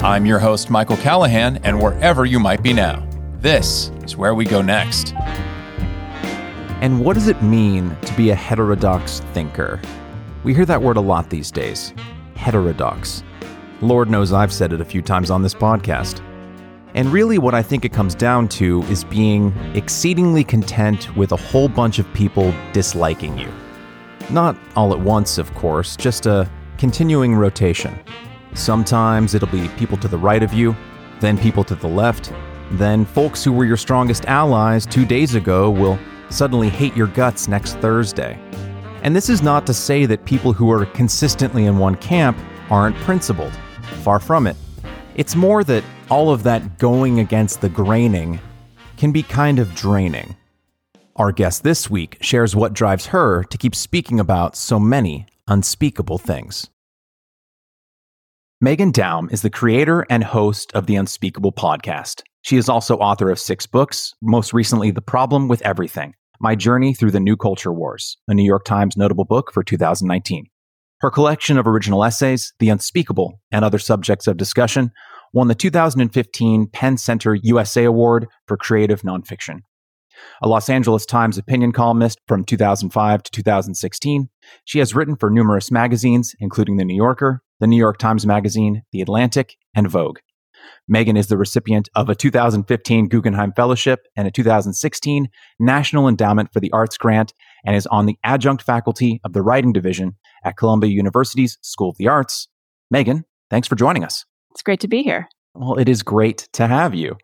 I'm your host, Michael Callahan, and wherever you might be now, this is where we go next. And what does it mean to be a heterodox thinker? We hear that word a lot these days heterodox. Lord knows I've said it a few times on this podcast. And really, what I think it comes down to is being exceedingly content with a whole bunch of people disliking you. Not all at once, of course, just a continuing rotation. Sometimes it'll be people to the right of you, then people to the left, then folks who were your strongest allies two days ago will suddenly hate your guts next Thursday. And this is not to say that people who are consistently in one camp aren't principled. Far from it. It's more that all of that going against the graining can be kind of draining. Our guest this week shares what drives her to keep speaking about so many unspeakable things. Meghan Daum is the creator and host of the Unspeakable podcast. She is also author of six books, most recently, The Problem with Everything My Journey Through the New Culture Wars, a New York Times notable book for 2019. Her collection of original essays, The Unspeakable and Other Subjects of Discussion, won the 2015 PEN Center USA Award for Creative Nonfiction a Los Angeles Times opinion columnist from 2005 to 2016. She has written for numerous magazines, including The New Yorker, The New York Times Magazine, The Atlantic, and Vogue. Meghan is the recipient of a 2015 Guggenheim Fellowship and a 2016 National Endowment for the Arts grant and is on the adjunct faculty of the Writing Division at Columbia University's School of the Arts. Meghan, thanks for joining us. It's great to be here. Well, it is great to have you.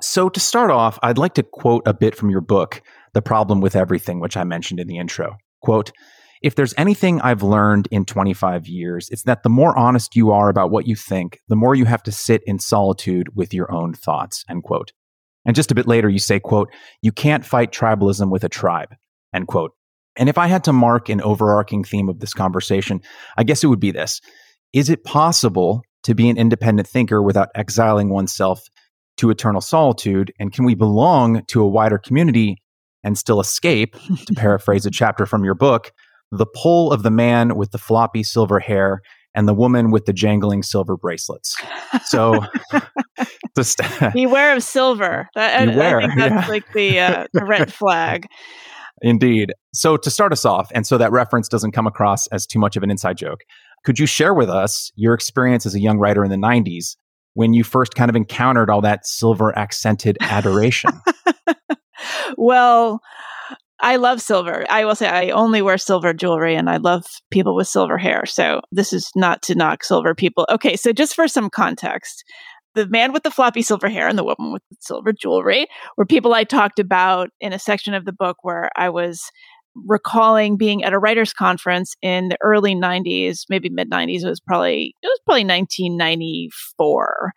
So, to start off, I'd like to quote a bit from your book, The Problem with Everything, which I mentioned in the intro. Quote, if there's anything I've learned in 25 years, it's that the more honest you are about what you think, the more you have to sit in solitude with your own thoughts, end quote. And just a bit later, you say, quote, you can't fight tribalism with a tribe, end quote. And if I had to mark an overarching theme of this conversation, I guess it would be this. Is it possible to be an independent thinker without exiling oneself to eternal solitude? And can we belong to a wider community and still escape, to paraphrase a chapter from your book, the pull of the man with the floppy silver hair and the woman with the jangling silver bracelets? So, just beware of silver. That, beware, I, think that's yeah. like the, uh, the red flag. Indeed. So, to start us off, and so that reference doesn't come across as too much of an inside joke, could you share with us your experience as a young writer in the 90s when you first kind of encountered all that silver accented adoration? well, I love silver. I will say I only wear silver jewelry and I love people with silver hair. So this is not to knock silver people. Okay, so just for some context, the man with the floppy silver hair and the woman with the silver jewelry were people I talked about in a section of the book where I was recalling being at a writers conference in the early 90s maybe mid 90s it was probably it was probably 1994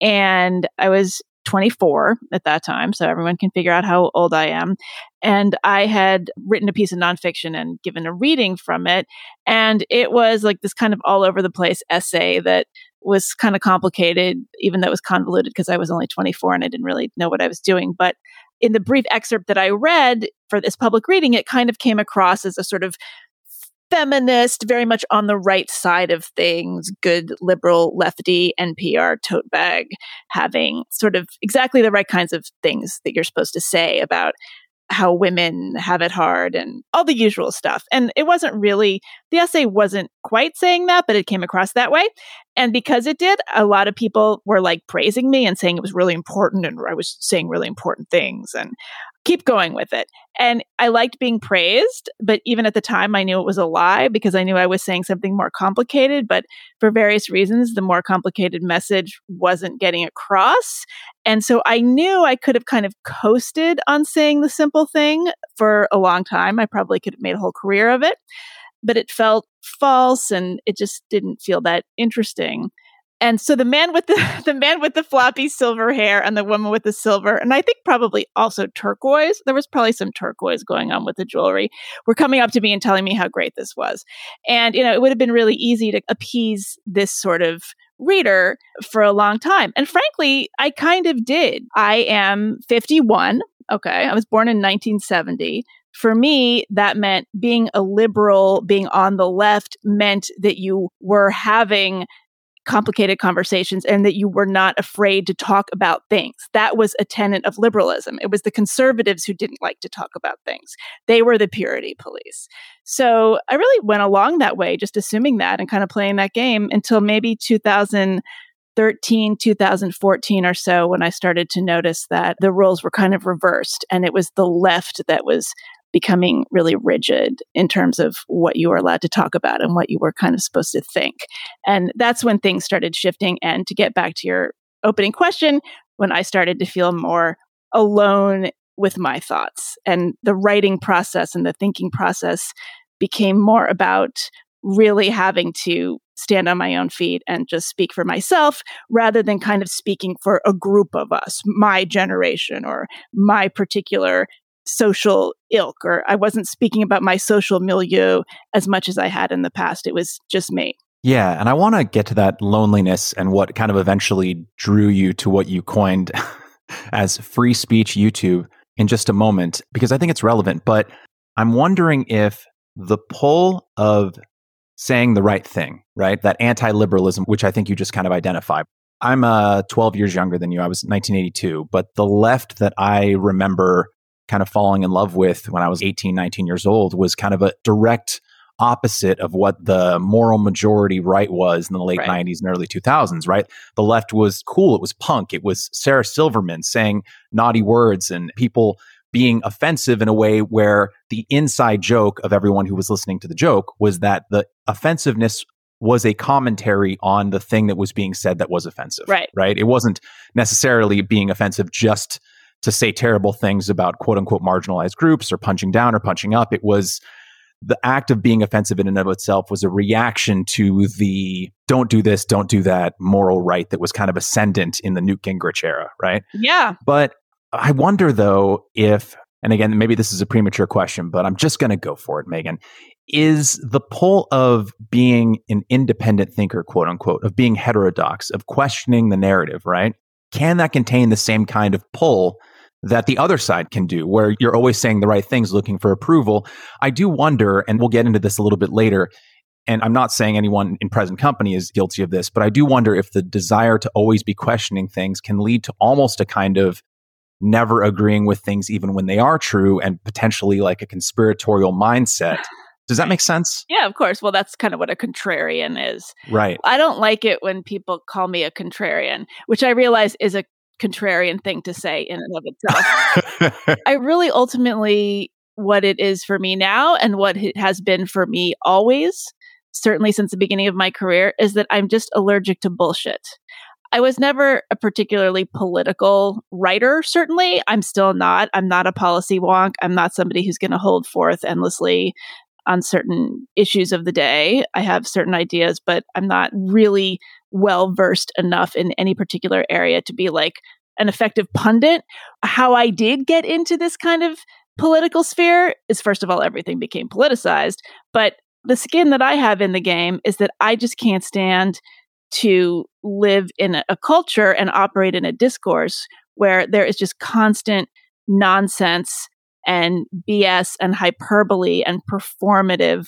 and i was 24 at that time so everyone can figure out how old i am. And i had written a piece of nonfiction and given a reading from it. And it was like this kind of all over the place essay that was kind of complicated even though it was convoluted because i was only 24 and i didn't really know what i was doing. But in the brief excerpt that I read for this public reading, it kind of came across as a sort of feminist, very much on the right side of things, good liberal lefty NPR tote bag, having sort of exactly the right kinds of things that you're supposed to say about how women have it hard and all the usual stuff. And it wasn't really, the essay wasn't quite saying that, but it came across that way. And because it did, a lot of people were like praising me and saying it was really important and I was saying really important things. And keep going with it. And I liked being praised, but even at the time, I knew it was a lie because I knew I was saying something more complicated. But for various reasons, the more complicated message wasn't getting across. And so I knew I could have kind of coasted on saying the simple thing for a long time. I probably could have made a whole career of it, but it felt false and it just didn't feel that interesting. And so the man with the the man with the floppy silver hair and the woman with the silver, and I think probably also turquoise. There was probably some turquoise going on with the jewelry. Were coming up to me and telling me how great this was. And you know, it would have been really easy to appease this sort of reader for a long time. And frankly, I kind of did. I am 51. Okay. I was born in 1970 for me, that meant being a liberal, being on the left meant that you were having complicated conversations and that you were not afraid to talk about things. That was a tenet of liberalism. It was the conservatives who didn't like to talk about things. They were the purity police. So I really went along that way, just assuming that and kind of playing that game until maybe 2013, 2014 or so, when I started to notice that the roles were kind of reversed and it was the left that was becoming really rigid in terms of what you were allowed to talk about and what you were kind of supposed to think. And that's when things started shifting. And to get back to your opening question, when I started to feel more alone with my thoughts and the writing process and the thinking process became more about really having to stand on my own feet and just speak for myself rather than kind of speaking for a group of us, my generation or my particular social ilk, or I wasn't speaking about my social milieu as much as I had in the past. It was just me. Yeah. And I want to get to that loneliness and what kind of eventually drew you to what you coined as free speech YouTube in just a moment, because I think it's relevant. But I'm wondering if the pull of saying the right thing, right? That anti liberalism, which I think you just kind of identify. I'm uh, 12 years younger than you. I was 1982, but the left that I remember kind of falling in love with when I was 18, 19 years old was kind of a direct opposite of what the moral majority right was in the late right. 90s and early 2000s, right? The left was cool. It was punk. It was Sarah Silverman saying naughty words and people being offensive in a way where the inside joke of everyone who was listening to the joke was that the offensiveness was a commentary on the thing that was being said that was offensive. Right. Right. It wasn't necessarily being offensive just to say terrible things about quote unquote marginalized groups or punching down or punching up. It was the act of being offensive in and of itself was a reaction to the don't do this, don't do that moral right that was kind of ascendant in the Newt Gingrich era, right? Yeah. But I wonder though if, and again, maybe this is a premature question, but I'm just going to go for it, Meghan. Is the pull of being an independent thinker, quote unquote, of being heterodox, of questioning the narrative, right? Can that contain the same kind of pull that the other side can do, where you're always saying the right things, looking for approval. I do wonder, and we'll get into this a little bit later. And I'm not saying anyone in present company is guilty of this, but I do wonder if the desire to always be questioning things can lead to almost a kind of never agreeing with things, even when they are true, and potentially like a conspiratorial mindset. Does that make sense? Yeah, of course. Well, that's kind of what a contrarian is. Right. I don't like it when people call me a contrarian, which I realize is a contrarian thing to say in and of itself. I really ultimately what it is for me now and what it has been for me always, certainly since the beginning of my career, is that I'm just allergic to bullshit. I was never a particularly political writer, certainly. I'm still not. I'm not a policy wonk. I'm not somebody who's going to hold forth endlessly on certain issues of the day. I have certain ideas, but I'm not really well versed enough in any particular area to be like an effective pundit. How I did get into this kind of political sphere is first of all, everything became politicized. But the skin that I have in the game is that I just can't stand to live in a, culture and operate in a discourse where there is just constant nonsense and BS and hyperbole and performative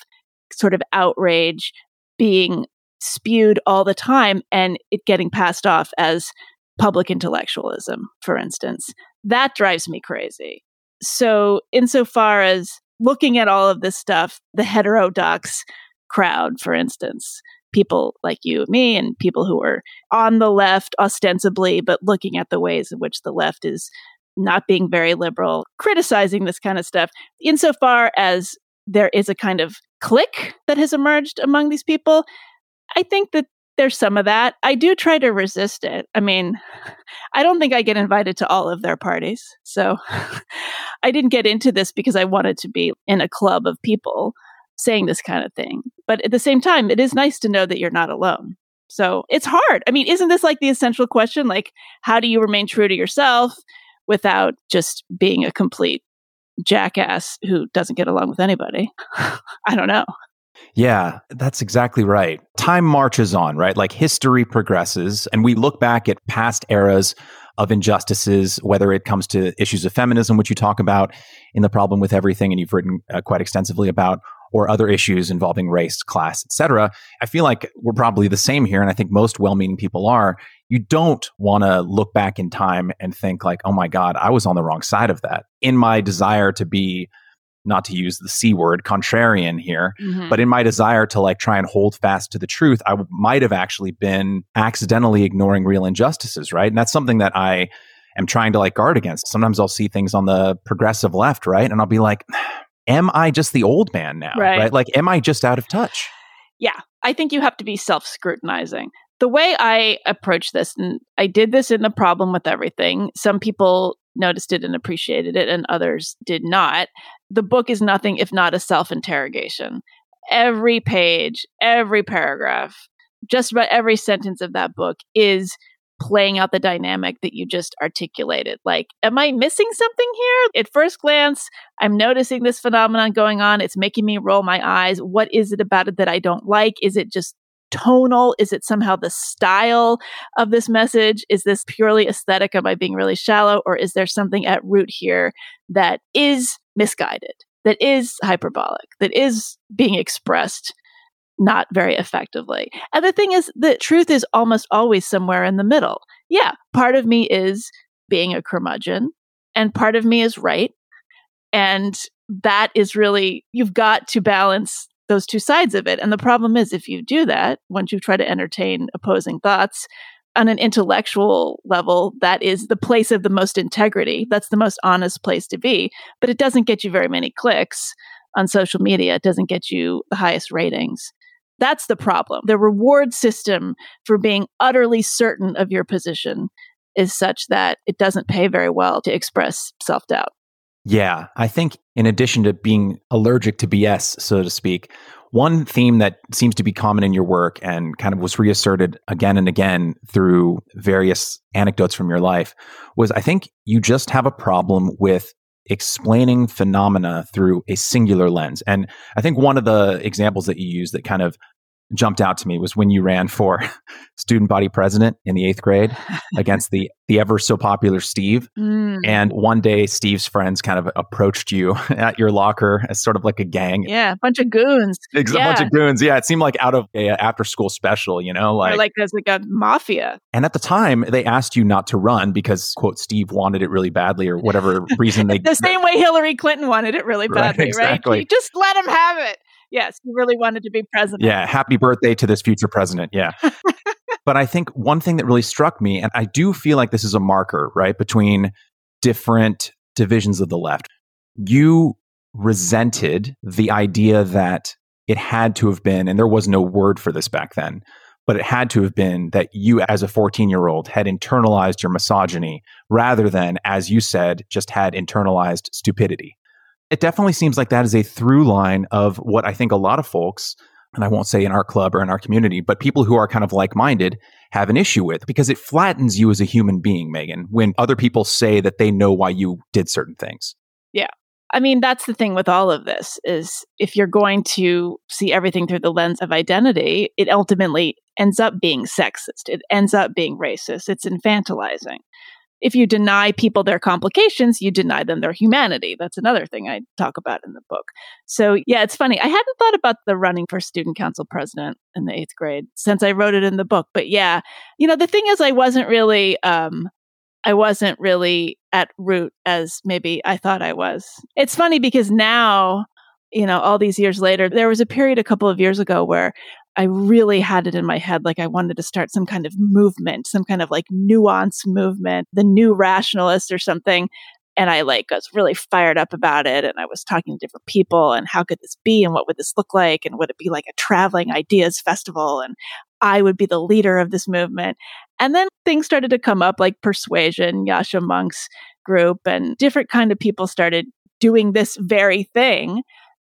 sort of outrage being spewed all the time and it getting passed off as public intellectualism, for instance. That drives me crazy. So, insofar as looking at all of this stuff, the heterodox crowd, for instance, people like you and me, and people who are on the left ostensibly, but looking at the ways in which the left is not being very liberal, criticizing this kind of stuff, insofar as there is a kind of clique that has emerged among these people, I think that there's some of that. I do try to resist it. I mean, I don't think I get invited to all of their parties. So I didn't get into this because I wanted to be in a club of people saying this kind of thing. But at the same time, it is nice to know that you're not alone. So it's hard. I mean, isn't this like the essential question? Like, how do you remain true to yourself without just being a complete jackass who doesn't get along with anybody? I don't know. Yeah, that's exactly right. Time marches on, right? Like history progresses, and we look back at past eras of injustices, whether it comes to issues of feminism, which you talk about in The Problem with Everything, and you've written uh, quite extensively about, or other issues involving race, class, etc. I feel like we're probably the same here and I think most well-meaning people are. You don't want to look back in time and think like, "Oh my god, I was on the wrong side of that." In my desire to be not to use the C word, contrarian here, mm-hmm. but in my desire to like try and hold fast to the truth, I w- might have actually been accidentally ignoring real injustices, right? And that's something that I am trying to like guard against. Sometimes I'll see things on the progressive left, right? And I'll be like, am I just the old man now? Right. right? Like, am I just out of touch? Yeah. I think you have to be self scrutinizing. The way I approach this, and I did this in the problem with everything, some people noticed it and appreciated it, and others did not. The book is nothing if not a self interrogation. Every page, every paragraph, just about every sentence of that book is playing out the dynamic that you just articulated. Like, am I missing something here? At first glance, I'm noticing this phenomenon going on. It's making me roll my eyes. What is it about it that I don't like? Is it just tonal? Is it somehow the style of this message? Is this purely aesthetic? Am I being really shallow? Or is there something at root here that is misguided, that is hyperbolic, that is being expressed not very effectively. And the thing is, the truth is almost always somewhere in the middle. Yeah, part of me is being a curmudgeon, and part of me is right. And that is really, you've got to balance those two sides of it. And the problem is, if you do that, once you try to entertain opposing thoughts, on an intellectual level, that is the place of the most integrity. That's the most honest place to be. But it doesn't get you very many clicks on social media. It doesn't get you the highest ratings. That's the problem. The reward system for being utterly certain of your position is such that it doesn't pay very well to express self doubt. Yeah, I think in addition to being allergic to BS, so to speak, one theme that seems to be common in your work and kind of was reasserted again and again through various anecdotes from your life was I think you just have a problem with explaining phenomena through a singular lens. And I think one of the examples that you use that kind of jumped out to me was when you ran for student body president in the eighth grade against the the ever so popular Steve. Mm. And one day, Steve's friends kind of approached you at your locker as sort of like a gang. Yeah, a bunch of goons. A yeah. bunch of goons. Yeah, it seemed like out of a after school special. You know, like or like there's like a mafia. And at the time, they asked you not to run because quote Steve wanted it really badly or whatever reason they. the same way Hillary Clinton wanted it really badly, right? Exactly. Right? Just let him have it. Yes, he really wanted to be president. Yeah, happy birthday to this future president. Yeah. but I think one thing that really struck me, and I do feel like this is a marker, right, between different divisions of the left. You resented the idea that it had to have been, and there was no word for this back then, but it had to have been that you, as a 14 year old, had internalized your misogyny rather than, as you said, just had internalized stupidity it definitely seems like that is a through line of what I think a lot of folks, and I won't say in our club or in our community, but people who are kind of like minded have an issue with because it flattens you as a human being, Meghan, when other people say that they know why you did certain things. Yeah. I mean, that's the thing with all of this is if you're going to see everything through the lens of identity, it ultimately ends up being sexist. It ends up being racist. It's infantilizing if you deny people their complications, you deny them their humanity. That's another thing I talk about in the book. So, yeah, it's funny. I hadn't thought about the running for student council president in the eighth grade since I wrote it in the book. But yeah, you know, the thing is, I wasn't really, um, I wasn't really at root as maybe I thought I was. It's funny because now, you know, all these years later, there was a period a couple of years ago where I really had it in my head like I wanted to start some kind of movement, some kind of like nuance movement, the new rationalist or something. And I like was really fired up about it. And I was talking to different people and how could this be? And what would this look like? And would it be like a traveling ideas festival? And I would be the leader of this movement. And then things started to come up like persuasion, Yascha Mounk's group and different kind of people started doing this very thing.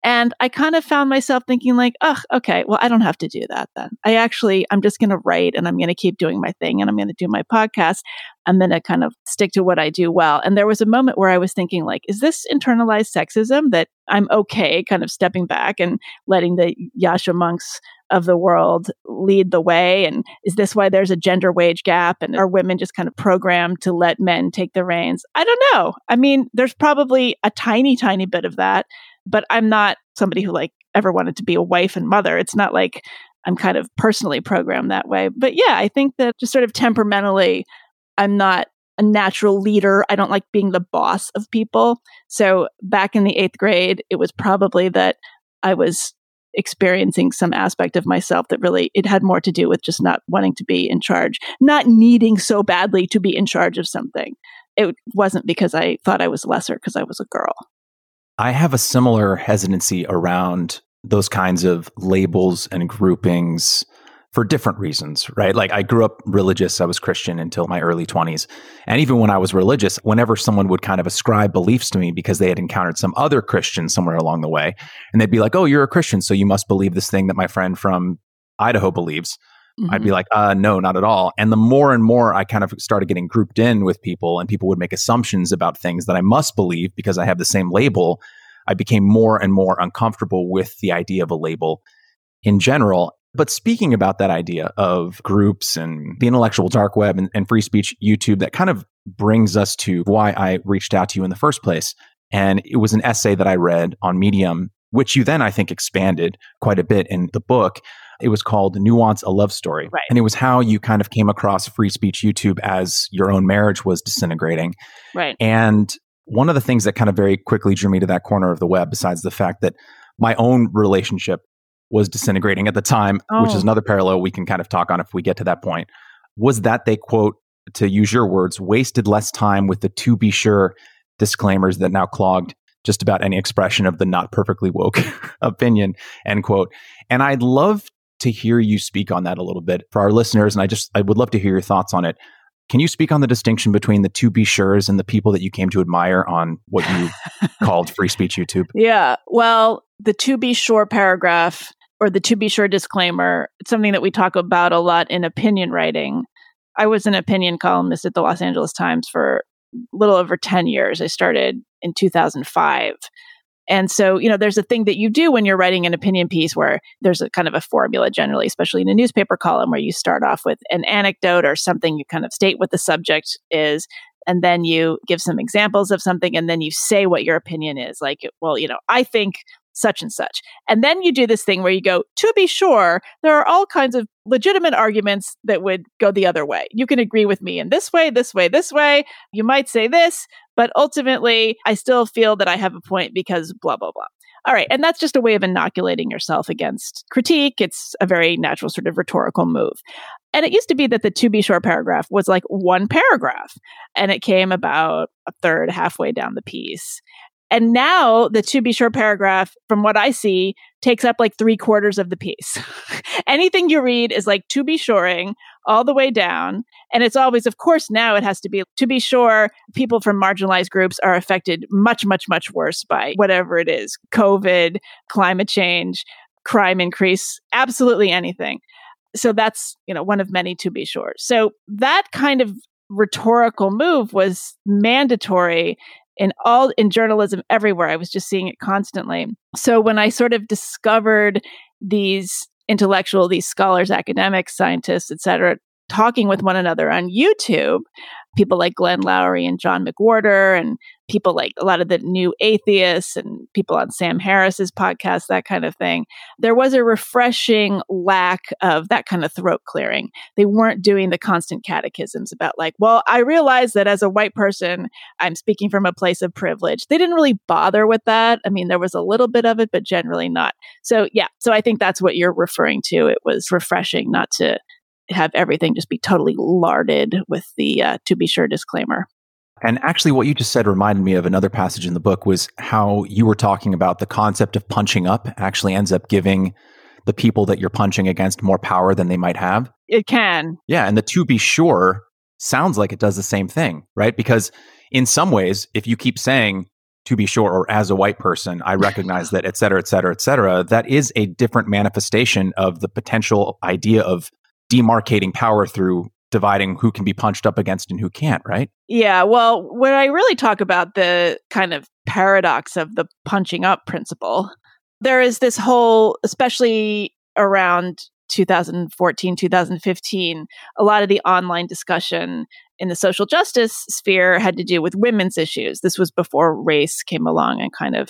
And I kind of found myself thinking like, oh, okay, well, I don't have to do that then. I actually, I'm just going to write and I'm going to keep doing my thing and I'm going to do my podcast. I'm going to kind of stick to what I do well. And there was a moment where I was thinking like, is this internalized sexism that I'm okay kind of stepping back and letting the Yascha Mounks of the world lead the way? And is this why there's a gender wage gap? And are women just kind of programmed to let men take the reins? I don't know. I mean, there's probably a tiny, tiny bit of that but I'm not somebody who like ever wanted to be a wife and mother. It's not like I'm kind of personally programmed that way. But yeah, I think that just sort of temperamentally, I'm not a natural leader. I don't like being the boss of people. So back in the eighth grade, it was probably that I was experiencing some aspect of myself that really it had more to do with just not wanting to be in charge, not needing so badly to be in charge of something. It wasn't because I thought I was lesser because I was a girl. I have a similar hesitancy around those kinds of labels and groupings for different reasons, right? Like I grew up religious, I was Christian until my early 20s. And even when I was religious, whenever someone would kind of ascribe beliefs to me because they had encountered some other Christian somewhere along the way, and they'd be like, "Oh, you're a Christian, so you must believe this thing that my friend from Idaho believes." Mm-hmm. I'd be like, uh, no, not at all. And the more and more I kind of started getting grouped in with people, and people would make assumptions about things that I must believe because I have the same label, I became more and more uncomfortable with the idea of a label in general. But speaking about that idea of groups and the intellectual dark web and, and, free speech YouTube, that kind of brings us to why I reached out to you in the first place. And it was an essay that I read on Medium, which you then, I think, expanded quite a bit in the book. It was called Nuance a Love Story. Right. And it was how you kind of came across free speech YouTube as your own marriage was disintegrating. Right. And one of the things that kind of very quickly drew me to that corner of the web, besides the fact that my own relationship was disintegrating at the time, oh. which is oh. another parallel we can kind of talk on if we get to that point, was that they quote, to use your words, wasted less time with the to be sure disclaimers that now clogged just about any expression of the not perfectly woke opinion, end quote. And I'd love to hear you speak on that a little bit for our listeners. And I just, I would love to hear your thoughts on it. Can you speak on the distinction between the to be sures and the people that you came to admire on what you called free speech YouTube? Yeah. Well, the to be sure paragraph or the to be sure disclaimer, it's something that we talk about a lot in opinion writing. I was an opinion columnist at the Los Angeles Times for a little over 10 years. I started in 2005. And so, you know, there's a thing that you do when you're writing an opinion piece where there's a kind of a formula generally, especially in a newspaper column where you start off with an anecdote or something, you kind of state what the subject is, and then you give some examples of something, and then you say what your opinion is. Like, well, you know, I think such and such. And then you do this thing where you go, to be sure, there are all kinds of legitimate arguments that would go the other way. You can agree with me in this way, this way, this way. You might say this, but ultimately, I still feel that I have a point because blah, blah, blah. All right. And that's just a way of inoculating yourself against critique. It's a very natural sort of rhetorical move. And it used to be that the to be sure paragraph was like one paragraph and it came about a third halfway down the piece. And now the to be sure paragraph, from what I see, takes up like three quarters of the piece. Anything you read is like to be shoring all the way down. And it's always, of course, now it has to be to be sure people from marginalized groups are affected much, much, much worse by whatever it is COVID, climate change, crime increase, absolutely anything. So that's, you know, one of many to be sure. So that kind of rhetorical move was mandatory in all in journalism everywhere. I was just seeing it constantly. So when I sort of discovered these intellectual, these scholars, academics, scientists, etc., talking with one another on YouTube, people like Glenn Loury and John McWhorter and people like a lot of the new atheists and people on Sam Harris's podcast, that kind of thing. There was a refreshing lack of that kind of throat clearing. They weren't doing the constant catechisms about like, well, I realize that as a white person, I'm speaking from a place of privilege. They didn't really bother with that. I mean, there was a little bit of it, but generally not. So yeah, so I think that's what you're referring to. It was refreshing not to have everything just be totally larded with the uh, to be sure disclaimer. And actually, what you just said reminded me of another passage in the book was how you were talking about the concept of punching up actually ends up giving the people that you're punching against more power than they might have. It can. Yeah. And the to be sure sounds like it does the same thing, right? Because in some ways, if you keep saying, to be sure, or as a white person, I recognize that, et cetera, et cetera, et cetera, that is a different manifestation of the potential idea of demarcating power through dividing who can be punched up against and who can't, right? Yeah. Well, when I really talk about the kind of paradox of the punching up principle, there is this whole, especially around 2014, 2015, a lot of the online discussion in the social justice sphere had to do with women's issues. This was before race came along and kind of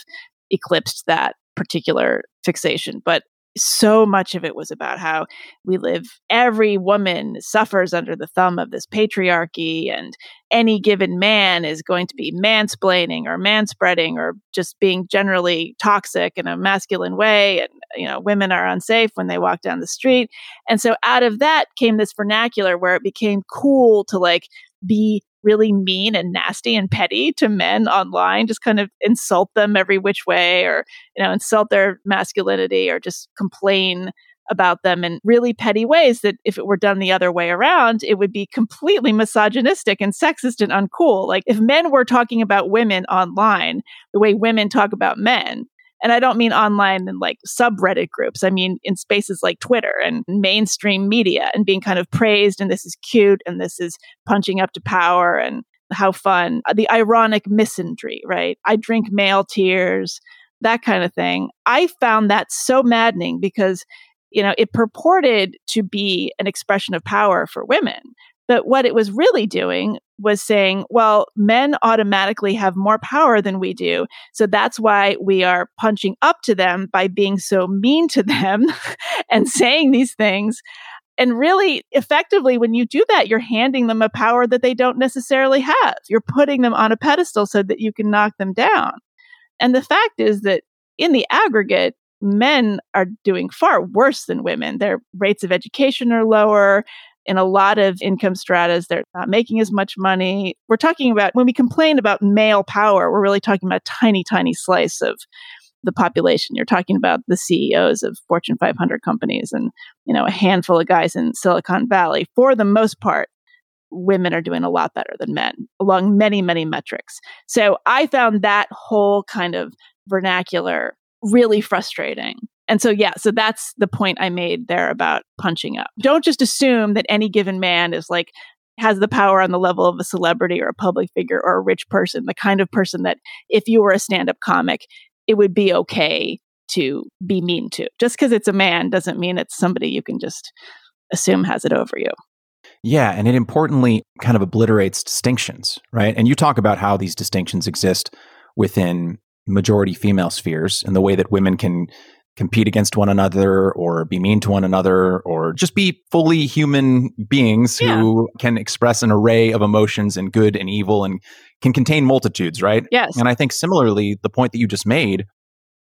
eclipsed that particular fixation. But so much of it was about how we live every woman suffers under the thumb of this patriarchy and any given man is going to be mansplaining or manspreading or just being generally toxic in a masculine way and you know women are unsafe when they walk down the street. And so out of that came this vernacular where it became cool to like be really mean and nasty and petty to men online, just kind of insult them every which way or, you know, insult their masculinity or just complain about them in really petty ways that if it were done the other way around, it would be completely misogynistic and sexist and uncool. Like if men were talking about women online the way women talk about men, and I don't mean online and like subreddit groups. I mean in spaces like Twitter and mainstream media and being kind of praised and this is cute and this is punching up to power and how fun. Uh, the ironic misandry, right? I drink male tears, that kind of thing. I found that so maddening because you know, it purported to be an expression of power for women. But what it was really doing was saying, well, men automatically have more power than we do. So that's why we are punching up to them by being so mean to them and saying these things. And really, effectively, when you do that, you're handing them a power that they don't necessarily have. You're putting them on a pedestal so that you can knock them down. And the fact is that in the aggregate, men are doing far worse than women. Their rates of education are lower in a lot of income stratas, they're not making as much money. We're talking about when we complain about male power, we're really talking about a tiny, tiny slice of the population. You're talking about the CEOs of Fortune 500 companies and, you know, a handful of guys in Silicon Valley. For the most part, women are doing a lot better than men along many, many metrics. So I found that whole kind of vernacular really frustrating. And so, yeah, so that's the point I made there about punching up. Don't just assume that any given man is like, has the power on the level of a celebrity or a public figure or a rich person, the kind of person that if you were a stand up comic, it would be okay to be mean to. Just because it's a man doesn't mean it's somebody you can just assume has it over you. Yeah, and it importantly kind of obliterates distinctions, right? And you talk about how these distinctions exist within majority female spheres and the way that women can compete against one another or be mean to one another or just be fully human beings yeah. who can express an array of emotions and good and evil and can contain multitudes, right? Yes. And I think similarly, the point that you just made,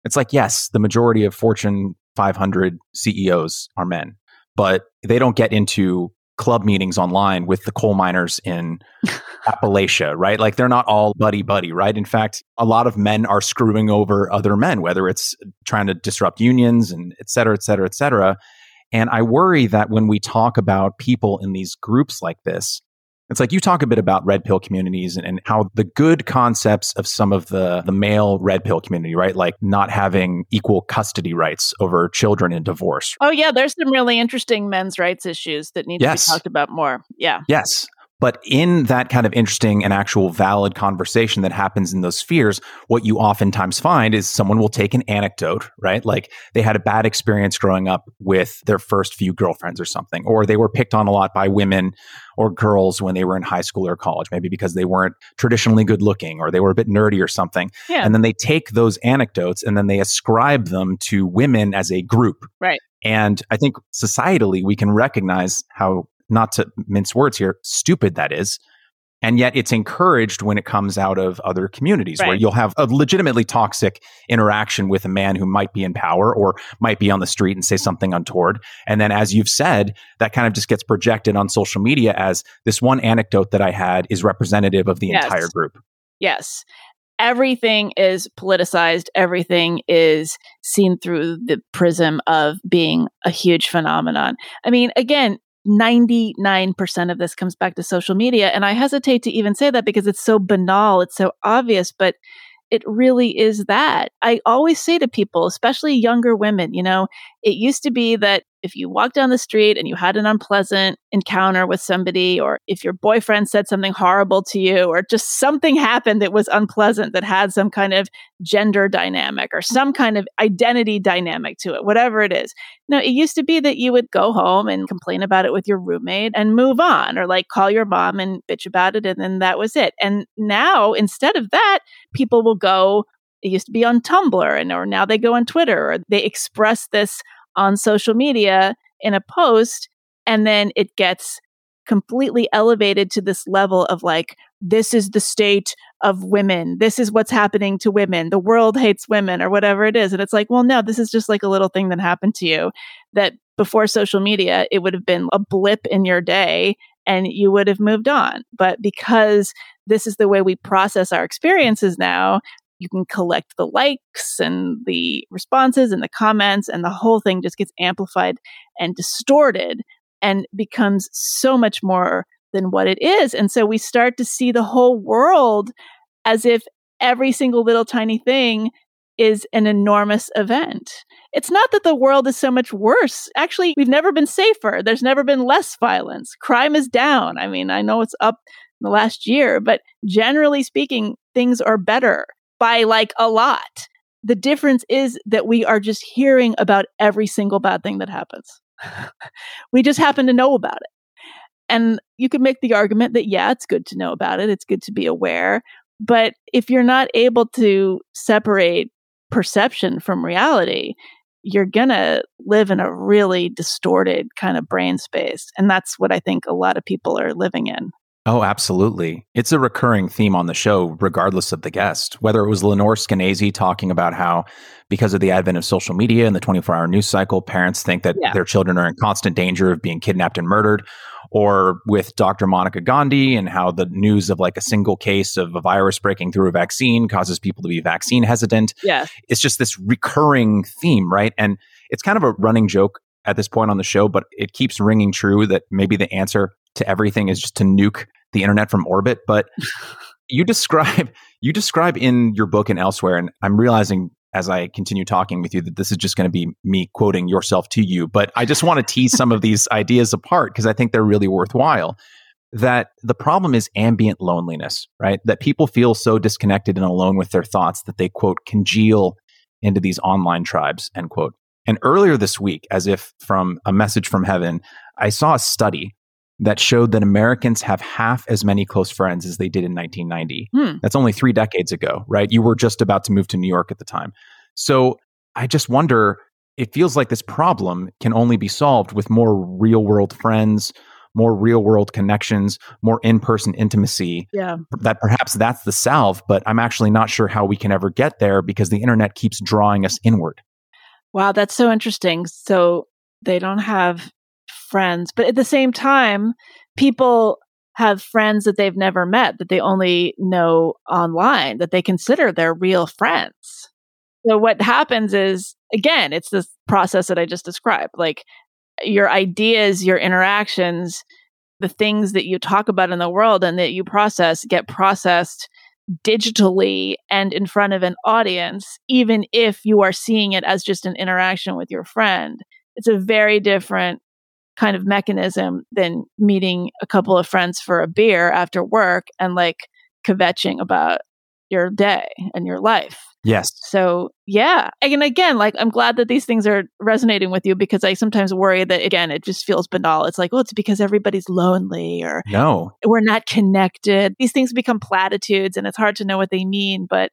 it's like, yes, the majority of Fortune 500 CEOs are men, but they don't get into club meetings online with the coal miners in Appalachia, right? Like they're not all buddy buddy, right? In fact, a lot of men are screwing over other men, whether it's trying to disrupt unions and et cetera, et cetera, et cetera. And I worry that when we talk about people in these groups like this, it's like you talk a bit about red pill communities and, and, how the good concepts of some of the, the male red pill community, right? Like not having equal custody rights over children in divorce. Oh, yeah. There's some really interesting men's rights issues that need yes. to be talked about more. Yeah. Yes. But in that kind of interesting and actual valid conversation that happens in those spheres, what you oftentimes find is someone will take an anecdote, right? Like they had a bad experience growing up with their first few girlfriends or something, or they were picked on a lot by women or girls when they were in high school or college, maybe because they weren't traditionally good looking or they were a bit nerdy or something. Yeah. And then they take those anecdotes and then they ascribe them to women as a group. Right. And I think societally, we can recognize how not to mince words here, stupid that is. And yet it's encouraged when it comes out of other communities right. where you'll have a legitimately toxic interaction with a man who might be in power or might be on the street and say something untoward. And then, as you've said, that kind of just gets projected on social media as this one anecdote that I had is representative of the yes. entire group. Yes everything is politicized, everything is seen through the prism of being a huge phenomenon. I mean, again, 99% of this comes back to social media. And I hesitate to even say that because it's so banal, it's so obvious, but it really is that. I always say to people, especially younger women, you know, it used to be that if you walked down the street and you had an unpleasant encounter with somebody, or if your boyfriend said something horrible to you, or just something happened that was unpleasant that had some kind of gender dynamic or some kind of identity dynamic to it, whatever it is. Know, it used to be that you would go home and complain about it with your roommate and move on, or like call your mom and bitch about it, and then that was it. And now, instead of that, people will go it used to be on Tumblr and or now they go on Twitter or they express this on social media in a post and then it gets completely elevated to this level of like this is the state of women. This is what's happening to women. The world hates women or whatever it is. And it's like well no this is just like a little thing that happened to you that before social media it would have been a blip in your day and you would have moved on. But because this is the way we process our experiences now you can collect the likes and the responses and the comments and the whole thing just gets amplified and distorted and becomes so much more than what it is. And so we start to see the whole world as if every single little tiny thing is an enormous event. It's not that the world is so much worse. Actually, we've never been safer. There's never been less violence. Crime is down. I mean, I know it's up in the last year, but generally speaking, things are better by like a lot. The difference is that we are just hearing about every single bad thing that happens. we just happen to know about it. And you could make the argument that, yeah, it's good to know about it. It's good to be aware. But if you're not able to separate perception from reality, you're going to live in a really distorted kind of brain space. And that's what I think a lot of people are living in. Oh, absolutely. It's a recurring theme on the show, regardless of the guest. Whether it was Lenore Skenazy talking about how, because of the advent of social media and the 24 hour news cycle, parents think that yeah. their children are in constant danger of being kidnapped and murdered, or with Dr. Monica Gandhi and how the news of like a single case of a virus breaking through a vaccine causes people to be vaccine hesitant. Yeah. It's just this recurring theme, right? And it's kind of a running joke at this point on the show, but it keeps ringing true that maybe the answer to everything is just to nuke the internet from orbit. But you describe you describe in your book and elsewhere, and I'm realizing as I continue talking with you that this is just going to be me quoting yourself to you. But I just want to tease some of these ideas apart because I think they're really worthwhile. That the problem is ambient loneliness, right? That people feel so disconnected and alone with their thoughts that they quote congeal into these online tribes, end quote. And earlier this week, as if from a message from heaven, I saw a study that showed that Americans have half as many close friends as they did in 1990. Hmm. That's only three decades ago, right? You were just about to move to New York at the time. So I just wonder, it feels like this problem can only be solved with more real world friends, more real world connections, more in person intimacy. Yeah. That perhaps that's the salve, but I'm actually not sure how we can ever get there because the internet keeps drawing us inward. Wow, that's so interesting. So they don't have friends. But at the same time, people have friends that they've never met that they only know online that they consider their real friends. So what happens is again, it's this process that I just described. Like your ideas, your interactions, the things that you talk about in the world and that you process get processed digitally and in front of an audience, even if you are seeing it as just an interaction with your friend. It's a very different kind of mechanism than meeting a couple of friends for a beer after work and like kvetching about your day and your life. Yes. So, yeah. And again, like, I'm glad that these things are resonating with you because I sometimes worry that, again, it just feels banal. It's like, well, it's because everybody's lonely or no, we're not connected. These things become platitudes and it's hard to know what they mean. But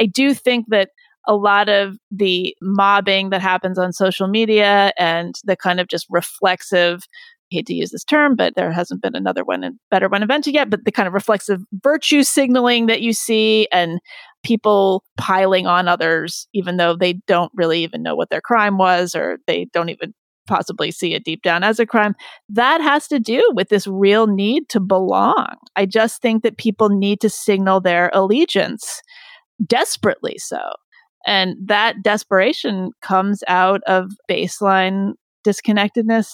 I do think that a lot of the mobbing that happens on social media and the kind of just reflexive hate to use this term, but there hasn't been another one, and better one invented yet. But the kind of reflexive virtue signaling that you see and people piling on others, even though they don't really even know what their crime was or they don't even possibly see it deep down as a crime, that has to do with this real need to belong. I just think that people need to signal their allegiance desperately so. And that desperation comes out of baseline disconnectedness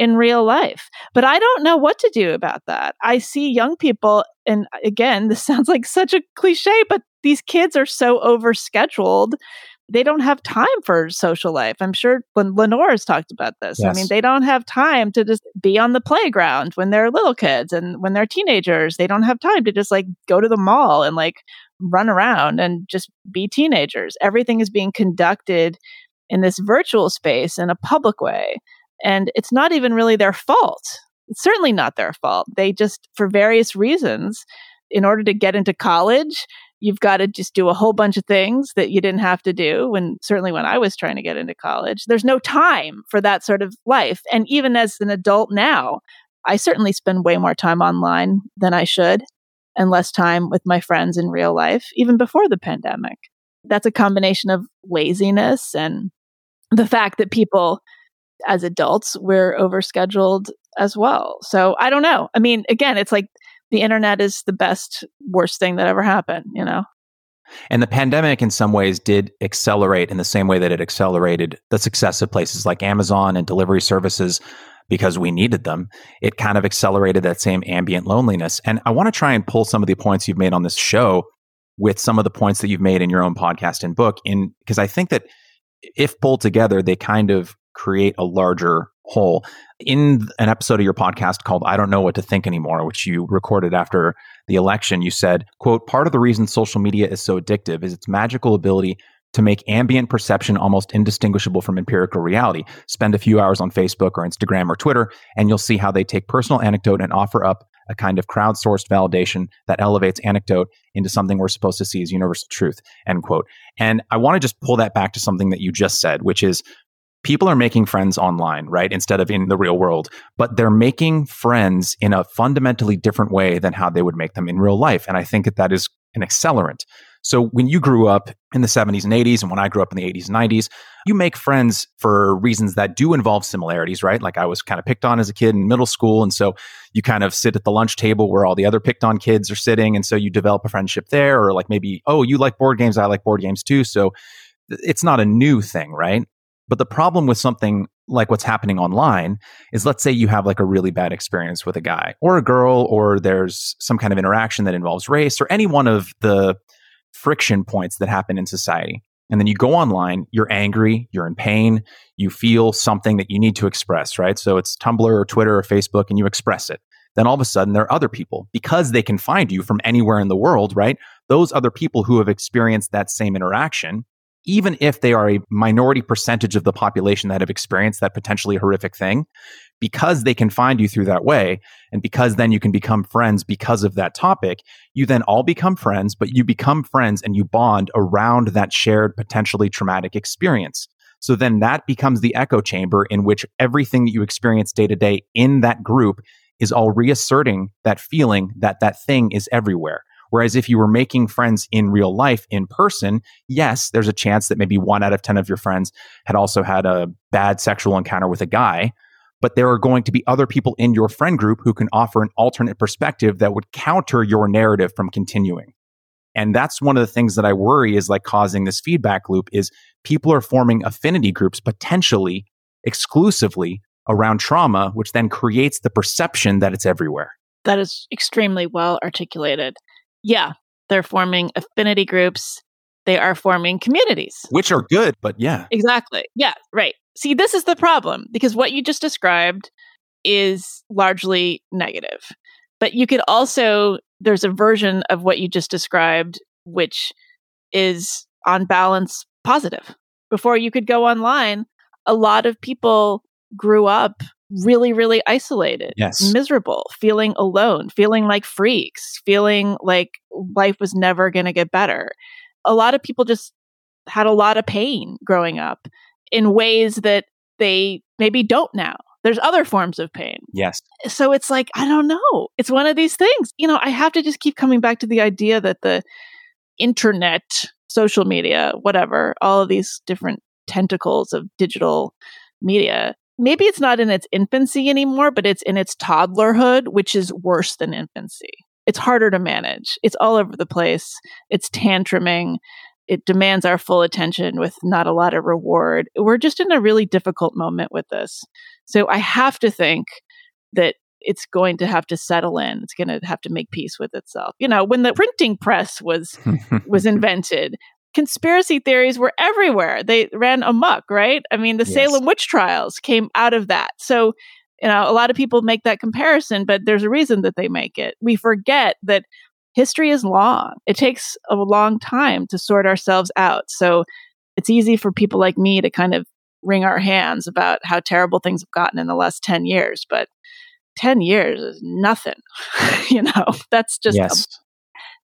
in real life. But I don't know what to do about that. I see young people, and again, this sounds like such a cliche, but these kids are so overscheduled. They don't have time for social life. I'm sure when Lenore has talked about this. Yes. I mean, they don't have time to just be on the playground when they're little kids and when they're teenagers. They don't have time to just like go to the mall and like run around and just be teenagers. Everything is being conducted in this virtual space in a public way. And it's not even really their fault. It's certainly not their fault. They just, for various reasons, in order to get into college, you've got to just do a whole bunch of things that you didn't have to do when certainly when I was trying to get into college. There's no time for that sort of life. And even as an adult now, I certainly spend way more time online than I should and less time with my friends in real life, even before the pandemic. That's a combination of laziness and the fact that people as adults, we're overscheduled as well. So I don't know. I mean, again, it's like the internet is the best, worst thing that ever happened, you know? And the pandemic, in some ways, did accelerate in the same way that it accelerated the success of places like Amazon and delivery services because we needed them. It kind of accelerated that same ambient loneliness. And I want to try and pull some of the points you've made on this show with some of the points that you've made in your own podcast and book in because I think that if pulled together, they kind of create a larger whole. In an episode of your podcast called I Don't Know What to Think Anymore, which you recorded after the election, you said, quote, part of the reason social media is so addictive is its magical ability to make ambient perception almost indistinguishable from empirical reality. Spend a few hours on Facebook or Instagram or Twitter, and you'll see how they take personal anecdote and offer up a kind of crowdsourced validation that elevates anecdote into something we're supposed to see as universal truth, end quote. And I want to just pull that back to something that you just said, which is people are making friends online, right? Instead of in the real world, but they're making friends in a fundamentally different way than how they would make them in real life. And I think that that is an accelerant. So when you grew up in the 70s and 80s, and when I grew up in the 80s and 90s, you make friends for reasons that do involve similarities, right? Like I was kind of picked on as a kid in middle school. And so you kind of sit at the lunch table where all the other picked on kids are sitting. And so you develop a friendship there, or like maybe, oh, you like board games, I like board games too. So it's not a new thing, right? But the problem with something like what's happening online is let's say you have like a really bad experience with a guy or a girl, or there's some kind of interaction that involves race or any one of the friction points that happen in society. And then you go online, you're angry, you're in pain, you feel something that you need to express, right? So it's Tumblr or Twitter or Facebook and you express it. Then all of a sudden there are other people because they can find you from anywhere in the world, right? Those other people who have experienced that same interaction even if they are a minority percentage of the population that have experienced that potentially horrific thing, because they can find you through that way, and because then you can become friends because of that topic, you then all become friends, but you become friends and you bond around that shared potentially traumatic experience. So then that becomes the echo chamber in which everything that you experience day to day in that group is all reasserting that feeling that that thing is everywhere. Whereas if you were making friends in real life in person, yes, there's a chance that maybe one out of 10 of your friends had also had a bad sexual encounter with a guy. But there are going to be other people in your friend group who can offer an alternate perspective that would counter your narrative from continuing. And that's one of the things that I worry is like causing this feedback loop is people are forming affinity groups potentially exclusively around trauma, which then creates the perception that it's everywhere. That is extremely well articulated. Yeah, they're forming affinity groups. They are forming communities, which are good, but yeah. Exactly. Yeah, right. See, this is the problem because what you just described is largely negative. But you could also, there's a version of what you just described, which is on balance positive. Before you could go online, a lot of people grew up really, really isolated, yes. miserable, feeling alone, feeling like freaks, feeling like life was never going to get better. A lot of people just had a lot of pain growing up in ways that they maybe don't now. There's other forms of pain. Yes. So it's like, I don't know. It's one of these things. You know, I have to just keep coming back to the idea that the internet, social media, whatever, all of these different tentacles of digital media maybe it's not in its infancy anymore, but it's in its toddlerhood, which is worse than infancy. It's harder to manage. It's all over the place. It's tantruming. It demands our full attention with not a lot of reward. We're just in a really difficult moment with this. So I have to think that it's going to have to settle in. It's going to have to make peace with itself. You know, when the printing press was was invented, conspiracy theories were everywhere. They ran amok, right? I mean, the yes. Salem witch trials came out of that. So, you know, a lot of people make that comparison, but there's a reason that they make it. We forget that history is long. It takes a long time to sort ourselves out. So, it's easy for people like me to kind of wring our hands about how terrible things have gotten in the last 10 years, but 10 years is nothing. you know, that's just yes.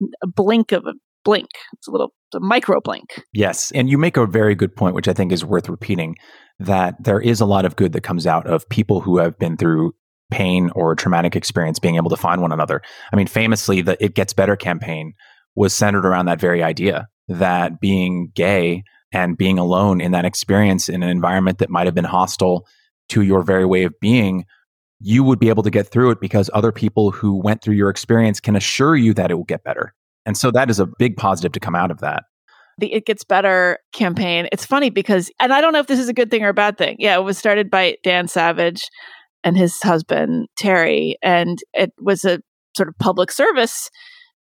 a, a blink of a blink. It's a little a micro blink. Yes. And you make a very good point, which I think is worth repeating that there is a lot of good that comes out of people who have been through pain or traumatic experience being able to find one another. I mean, famously, the It Gets Better campaign was centered around that very idea that being gay and being alone in that experience in an environment that might have been hostile to your very way of being, you would be able to get through it because other people who went through your experience can assure you that it will get better. And so that is a big positive to come out of that. The It Gets Better campaign. It's funny because, and I don't know if this is a good thing or a bad thing. Yeah, it was started by Dan Savage and his husband, Terry. And it was a sort of public service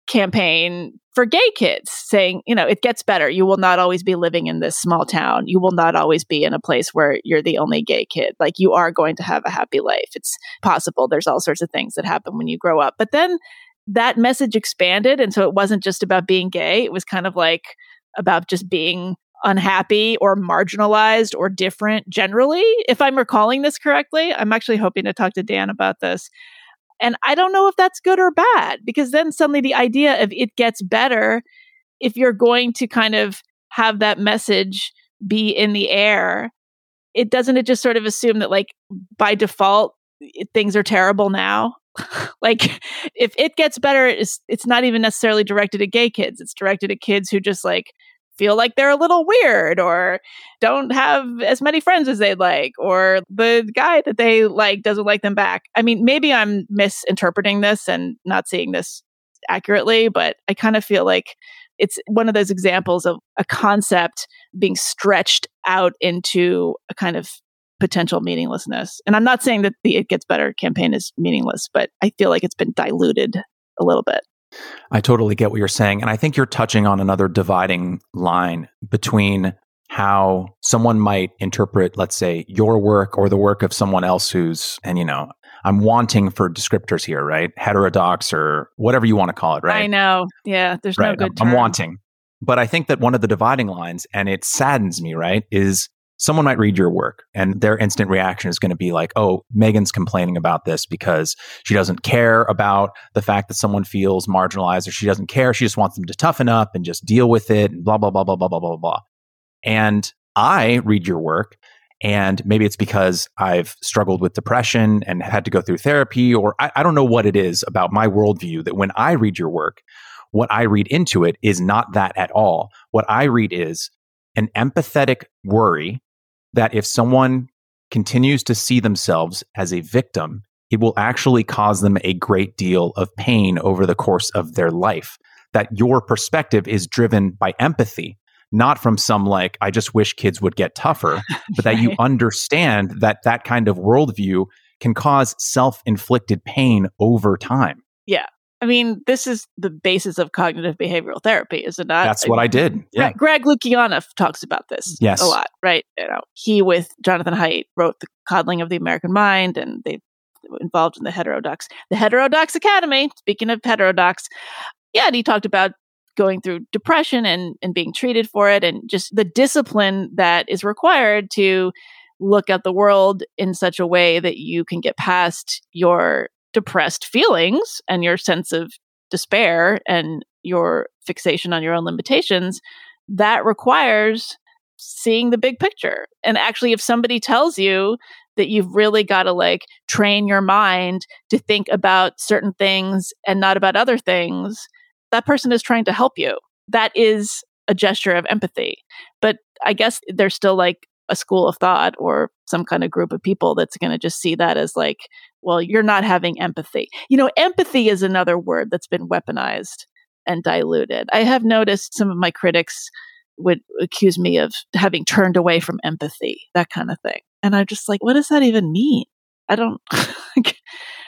campaign for gay kids saying, you know, it gets better. You will not always be living in this small town. You will not always be in a place where you're the only gay kid. Like you are going to have a happy life. It's possible. There's all sorts of things that happen when you grow up. But then that message expanded. And so it wasn't just about being gay. It was kind of like about just being unhappy or marginalized or different generally. If I'm recalling this correctly, I'm actually hoping to talk to Dan about this. And I don't know if that's good or bad because then suddenly the idea of it gets better if you're going to kind of have that message be in the air, it doesn't it just sort of assume that like by default things are terrible now? like if it gets better it's it's not even necessarily directed at gay kids. It's directed at kids who just like feel like they're a little weird or don't have as many friends as they'd like or the guy that they like doesn't like them back. I mean, maybe I'm misinterpreting this and not seeing this accurately, but I kind of feel like it's one of those examples of a concept being stretched out into a kind of potential meaninglessness. And I'm not saying that the It Gets Better campaign is meaningless, but I feel like it's been diluted a little bit. I totally get what you're saying. And I think you're touching on another dividing line between how someone might interpret, let's say, your work or the work of someone else who's, and you know, I'm wanting for descriptors here, right? Heterodox or whatever you want to call it, right? I know. Yeah, there's right. no good. I'm, I'm wanting. But I think that one of the dividing lines, and it saddens me, right, is someone might read your work and their instant reaction is going to be like, oh, Meghan's complaining about this because she doesn't care about the fact that someone feels marginalized or she doesn't care. She just wants them to toughen up and just deal with it and blah, blah, blah, blah, blah, blah, blah, blah. And I read your work and maybe it's because I've struggled with depression and had to go through therapy, or I, I don't know what it is about my worldview that when I read your work, what I read into it is not that at all. What I read is an empathetic worry that if someone continues to see themselves as a victim, it will actually cause them a great deal of pain over the course of their life. That your perspective is driven by empathy, not from some like, I just wish kids would get tougher, but that you understand that that kind of worldview can cause self inflicted pain over time. Yeah. I mean, this is the basis of cognitive behavioral therapy, is it not? That's what I did. Yeah. Greg Lukianoff talks about this yes. a lot, right? You know, he with Jonathan Haidt wrote The Coddling of the American Mind, and they involved in the heterodox, the heterodox academy. Speaking of heterodox, yeah, and he talked about going through depression and and being treated for it, and just the discipline that is required to look at the world in such a way that you can get past your depressed feelings and your sense of despair and your fixation on your own limitations, that requires seeing the big picture. And actually, if somebody tells you that you've really got to like train your mind to think about certain things and not about other things, that person is trying to help you. That is a gesture of empathy. But I guess there's still like a school of thought or some kind of group of people that's going to just see that as like well, you're not having empathy. You know, empathy is another word that's been weaponized and diluted. I have noticed some of my critics would accuse me of having turned away from empathy, that kind of thing. And I'm just like, what does that even mean? I don't.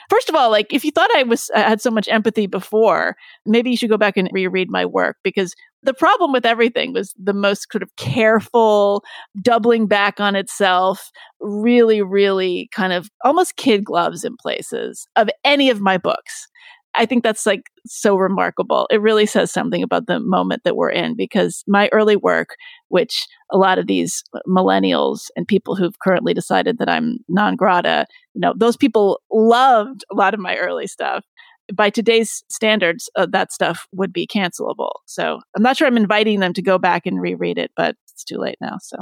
First of all, like if you thought I was I had so much empathy before, maybe you should go back and reread my work because the problem with everything was the most sort of careful doubling back on itself, really, really kind of almost kid gloves in places of any of my books. I think that's like so remarkable. It really says something about the moment that we're in because my early work, which a lot of these millennials and people who've currently decided that I'm non grata, you know, those people loved a lot of my early stuff. by today's standards, uh, that stuff would be cancelable. So I'm not sure I'm inviting them to go back and reread it, but it's too late now. So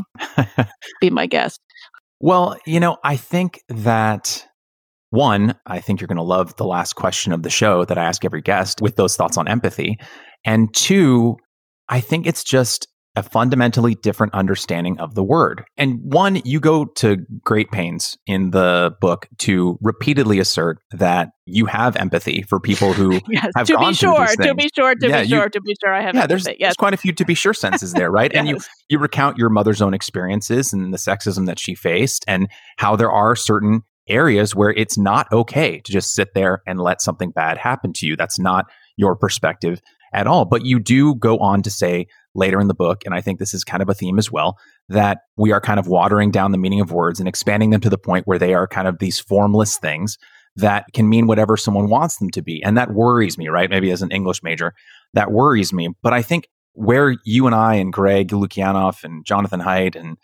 be my guest. Well, you know, I think that one, I think you're going to love the last question of the show that I ask every guest with those thoughts on empathy. And two, I think it's just a fundamentally different understanding of the word. And one, you go to great pains in the book to repeatedly assert that you have empathy for people who yes, have to gone be sure, through these to be sure, to Yeah, be you- sure, to be sure, I have yeah, there's, empathy. there's Yes. quite a few to be sure senses there, right? And you you recount your mother's own experiences and the sexism that she faced and how there are certain areas where it's not okay to just sit there and let something bad happen to you. That's not your perspective at all. But you do go on to say later in the book, and I think this is kind of a theme as well, that we are kind of watering down the meaning of words and expanding them to the point where they are kind of these formless things that can mean whatever someone wants them to be. And that worries me, right? Maybe as an English major, that worries me. But I think where you and I and Greg Lukianoff and Jonathan Haidt and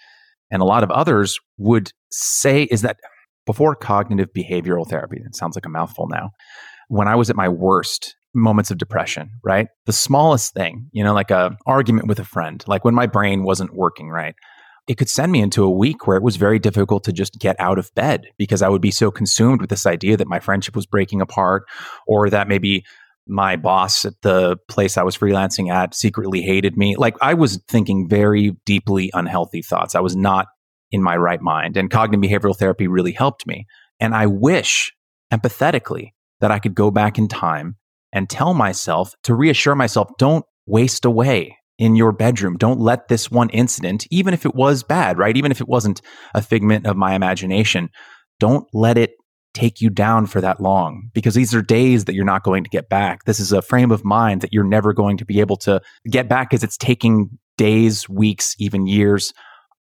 and a lot of others would say is that before cognitive behavioral therapy, it sounds like a mouthful now. When I was at my worst moments of depression, right? The smallest thing, you know, like a argument with a friend, like when my brain wasn't working right, it could send me into a week where it was very difficult to just get out of bed because I would be so consumed with this idea that my friendship was breaking apart or that maybe my boss at the place I was freelancing at secretly hated me. Like I was thinking very deeply unhealthy thoughts. I was not in my right mind. And cognitive behavioral therapy really helped me. And I wish empathetically that I could go back in time and tell myself to reassure myself don't waste away in your bedroom. Don't let this one incident, even if it was bad, right? Even if it wasn't a figment of my imagination, don't let it take you down for that long because these are days that you're not going to get back. This is a frame of mind that you're never going to be able to get back because it's taking days, weeks, even years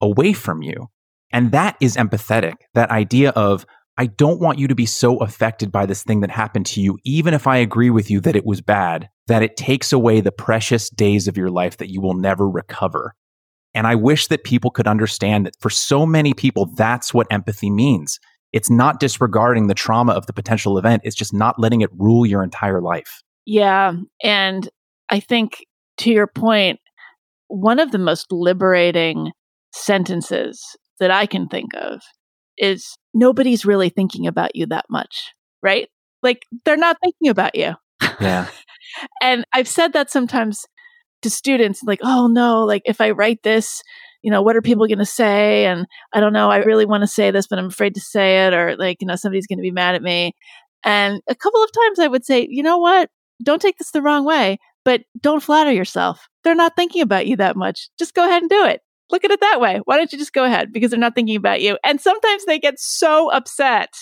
away from you. And that is empathetic. That idea of, I don't want you to be so affected by this thing that happened to you, even if I agree with you that it was bad, that it takes away the precious days of your life that you will never recover. And I wish that people could understand that for so many people, that's what empathy means. It's not disregarding the trauma of the potential event, it's just not letting it rule your entire life. Yeah. And I think to your point, one of the most liberating sentences that I can think of is nobody's really thinking about you that much, right? Like they're not thinking about you. Yeah. And I've said that sometimes to students, like, oh no, like if I write this, you know, what are people going to say? And I don't know, I really want to say this, but I'm afraid to say it, or like, you know, somebody's going to be mad at me. And a couple of times I would say, you know what? Don't take this the wrong way, but don't flatter yourself. They're not thinking about you that much. Just go ahead and do it. Look at it that way. Why don't you just go ahead? Because they're not thinking about you. And sometimes they get so upset.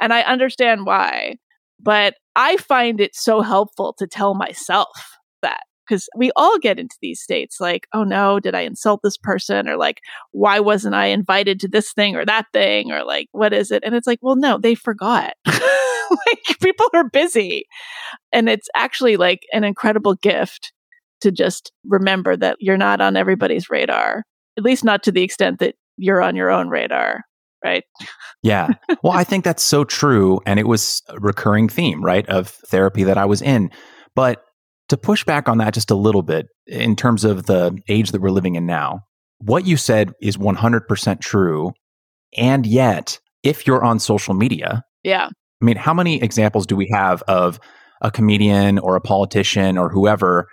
And I understand why. But I find it so helpful to tell myself that because we all get into these states like, oh no, did I insult this person? Or like, why wasn't I invited to this thing or that thing? Or like, what is it? And it's like, well, no, they forgot. like, people are busy. And it's actually like an incredible gift to just remember that you're not on everybody's radar, at least not to the extent that you're on your own radar. Right. Yeah. Well, I think that's so true. And it was a recurring theme, right, of therapy that I was in. But to push back on that just a little bit in terms of the age that we're living in now, what you said is 100% true. And yet, if you're on social media, Yeah. I mean, how many examples do we have of a comedian or a politician or whoever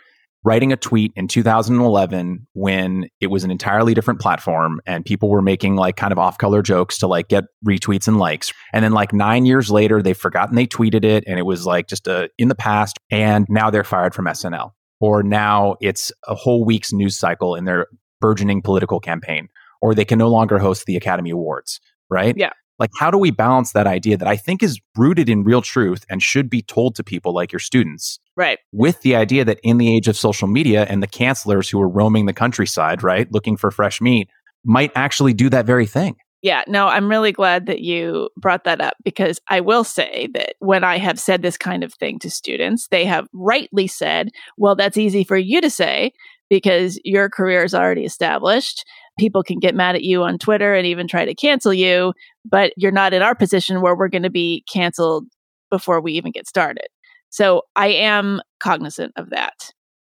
writing a tweet in 2011 when it was an entirely different platform and people were making like kind of off color jokes to like get retweets and likes. And then like nine years later, they've forgotten they tweeted it and it was like just a, in the past. And now they're fired from SNL. Or now it's a whole week's news cycle in their burgeoning political campaign. Or they can no longer host the Academy Awards, right? Yeah. Like, how do we balance that idea that I think is rooted in real truth and should be told to people like your students Right. with the idea that in the age of social media and the cancelers who are roaming the countryside, right, looking for fresh meat, might actually do that very thing? Yeah, no, I'm really glad that you brought that up because I will say that when I have said this kind of thing to students, they have rightly said, well, that's easy for you to say because your career is already established. People can get mad at you on Twitter and even try to cancel you, but you're not in our position where we're going to be canceled before we even get started. So I am cognizant of that.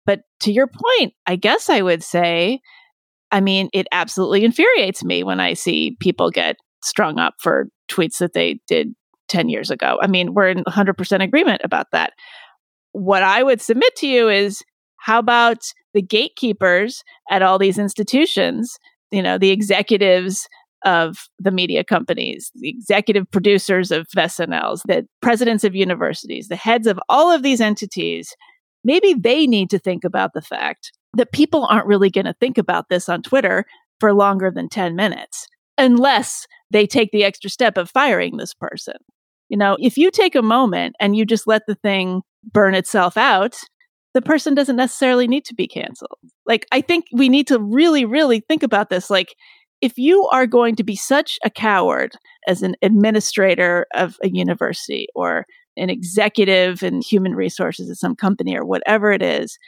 But to your point, I guess I would say, I mean, it absolutely infuriates me when I see people get strung up for tweets that they did 10 years ago. I mean, we're in 100% agreement about that. What I would submit to you is how about the gatekeepers at all these institutions, you know, the executives of the media companies, the executive producers of SNLs, the presidents of universities, the heads of all of these entities, maybe they need to think about the fact that people aren't really going to think about this on Twitter for longer than 10 minutes unless they take the extra step of firing this person. You know, if you take a moment and you just let the thing burn itself out, the person doesn't necessarily need to be canceled. Like, I think we need to really, really think about this. Like, if you are going to be such a coward as an administrator of a university or an executive in human resources at some company or whatever it is,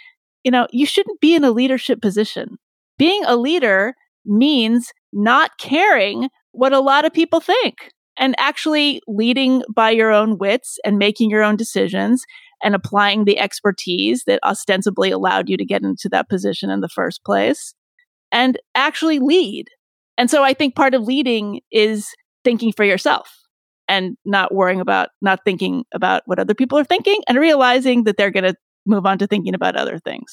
you know, you shouldn't be in a leadership position. Being a leader means not caring what a lot of people think and actually leading by your own wits and making your own decisions and applying the expertise that ostensibly allowed you to get into that position in the first place and actually lead and so I think part of leading is thinking for yourself and not worrying about, not thinking about what other people are thinking and realizing that they're going to move on to thinking about other things.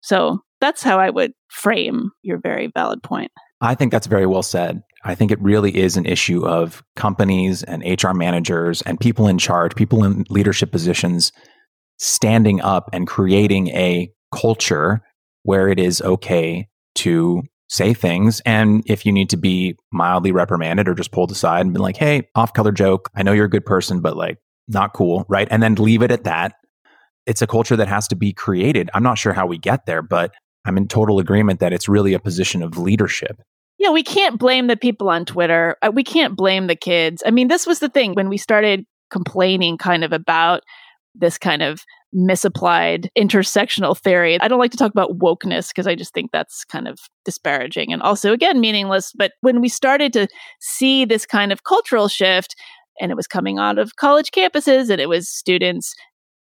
So that's how I would frame your very valid point. I think that's very well said. I think it really is an issue of companies and HR managers and people in charge, people in leadership positions standing up and creating a culture where it is okay to say things. And if you need to be mildly reprimanded or just pulled aside and be like, hey, off color joke, I know you're a good person, but like not cool, right? And then leave it at that. It's a culture that has to be created. I'm not sure how we get there, but I'm in total agreement that it's really a position of leadership. Yeah, we can't blame the people on Twitter. Uh, we can't blame the kids. I mean, this was the thing when we started complaining kind of about this kind of misapplied intersectional theory. I don't like to talk about wokeness because I just think that's kind of disparaging and also, again, meaningless. But when we started to see this kind of cultural shift, and it was coming out of college campuses and it was students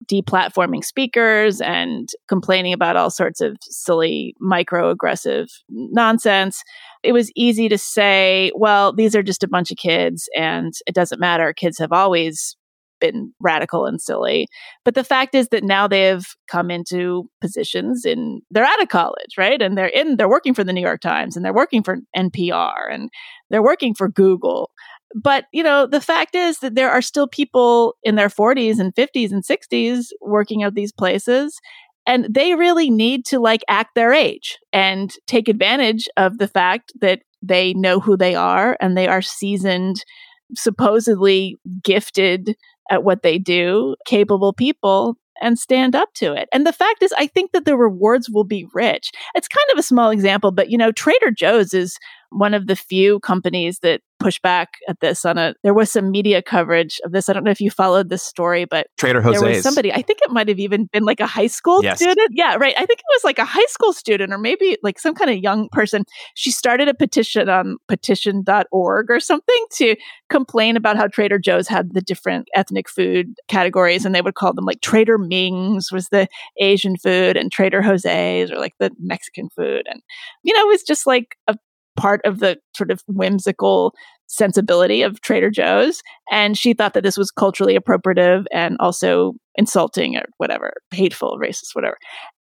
deplatforming speakers and complaining about all sorts of silly microaggressive nonsense it was easy to say well these are just a bunch of kids and it doesn't matter kids have always been radical and silly. But the fact is that now they've come into positions in they're out of college, right? And they're in they're working for the New York Times and they're working for NPR and they're working for Google. But, you know, the fact is that there are still people in their 40s and 50s and 60s working at these places and they really need to like act their age and take advantage of the fact that they know who they are and they are seasoned supposedly gifted at what they do, capable people and stand up to it. And the fact is, I think that the rewards will be rich. It's kind of a small example, but you know, Trader Joe's is one of the few companies that push back at this on a there was some media coverage of this. I don't know if you followed this story, but Trader Jose. There was somebody, I think it might have even been like a high school yes. student. Yeah, right. I think it was like a high school student or maybe like some kind of young person. She started a petition on petition.org or something to complain about how Trader Joe's had the different ethnic food categories and they would call them like Trader Ming's was the Asian food and Trader Jose's or like the Mexican food. And, you know, it was just like a part of the sort of whimsical sensibility of Trader Joe's. And she thought that this was culturally appropriative and also insulting or whatever, hateful, racist, whatever.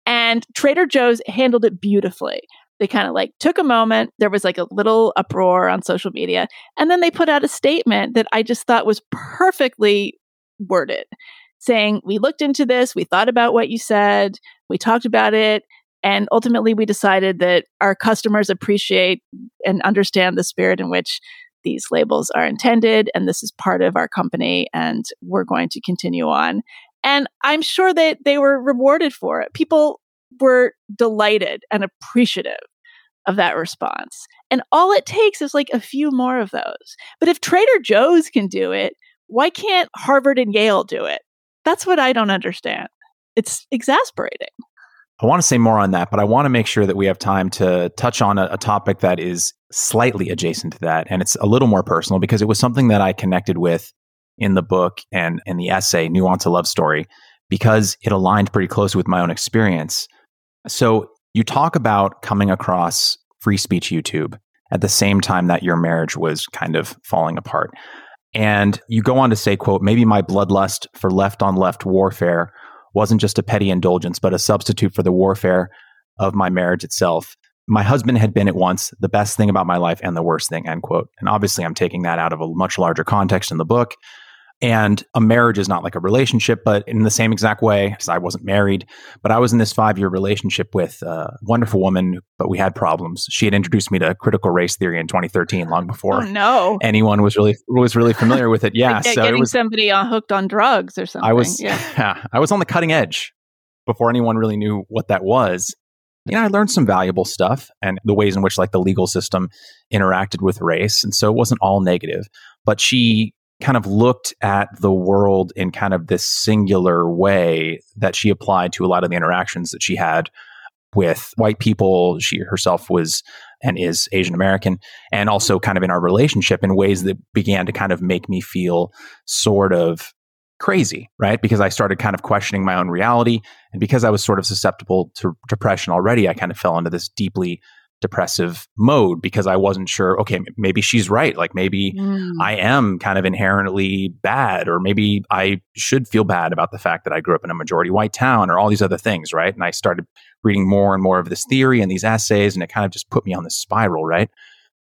And Trader Joe's handled it beautifully. They kind of like took a moment. There was like a little uproar on social media. And then they put out a statement that I just thought was perfectly worded saying, We looked into this. We thought about what you said. We talked about it. And ultimately, we decided that our customers appreciate and understand the spirit in which these labels are intended. And this is part of our company. And we're going to continue on. And I'm sure that they were rewarded for it. People were delighted and appreciative of that response. And all it takes is like a few more of those. But if Trader Joe's can do it, why can't Harvard and Yale do it? That's what I don't understand. It's exasperating. I want to say more on that, but I want to make sure that we have time to touch on a, a, topic that is slightly adjacent to that. And it's a little more personal because it was something that I connected with in the book and in the essay, Nuance a Love Story. because it aligned pretty closely with my own experience. So you talk about coming across free speech YouTube at the same time that your marriage was kind of falling apart. And you go on to say, quote, maybe my bloodlust for left on left warfare wasn't just a petty indulgence, but a substitute for the warfare of my marriage itself. My husband had been at once the best thing about my life and the worst thing, end quote. And obviously, I'm taking that out of a much larger context in the book. And a marriage is not like a relationship, but in the same exact way, because I wasn't married, but I was in this five year relationship with a wonderful woman, but we had problems. She had introduced me to critical race theory in 2013, long oh, before oh, no. anyone was really was really familiar with it. Yeah, like so getting it was somebody hooked on drugs or something. I was yeah. yeah, I was on the cutting edge before anyone really knew what that was. You know, I learned some valuable stuff and the ways in which like the legal system interacted with race, and so it wasn't all negative. But she kind of looked at the world in kind of this singular way that she applied to a lot of the interactions that she had with white people. She herself was and is Asian American, and also kind of in our relationship in ways that began to kind of make me feel sort of crazy, right? Because I started kind of questioning my own reality. And because I was sort of susceptible to depression already, I kind of fell into this deeply depressive mode because I wasn't sure, okay, maybe she's right. Like maybe mm. I am kind of inherently bad, or maybe I should feel bad about the fact that I grew up in a majority white town, or all these other things, right? And I started reading more and more of this theory and these essays, and it kind of just put me on this spiral, right?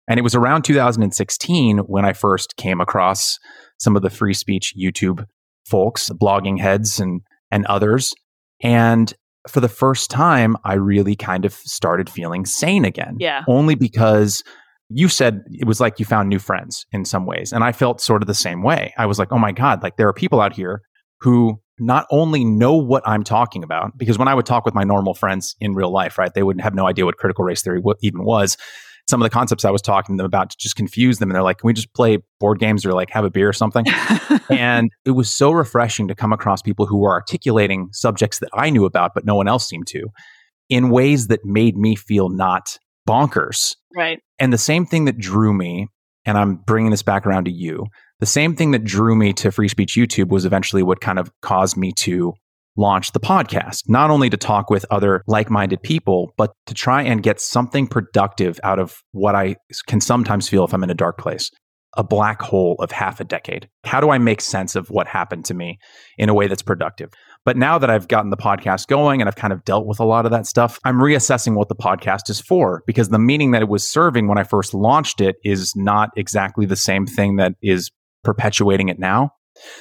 And it was around 2016 when I first came across some of the free speech YouTube folks, Bloggingheads and and others. And for the first time, I really kind of started feeling sane again. Yeah. Only because you said it was like you found new friends in some ways. And I felt sort of the same way. I was like, oh my God, like there are people out here who not only know what I'm talking about, because when I would talk with my normal friends in real life, right, they wouldn't have no idea what critical race theory even was some of the concepts I was talking to them about to just confuse them. And they're like, can we just play board games or like have a beer or something? and it was so refreshing to come across people who were articulating subjects that I knew about, but no one else seemed to in ways that made me feel not bonkers. Right. And the same thing that drew me, and I'm bringing this back around to you, the same thing that drew me to free speech YouTube was eventually what kind of caused me to launch the podcast, not only to talk with other like minded people, but to try and get something productive out of what I can sometimes feel if I'm in a dark place a black hole of half a decade. How do I make sense of what happened to me in a way that's productive? But now that I've gotten the podcast going and I've kind of dealt with a lot of that stuff, I'm reassessing what the podcast is for because the meaning that it was serving when I first launched it is not exactly the same thing that is perpetuating it now.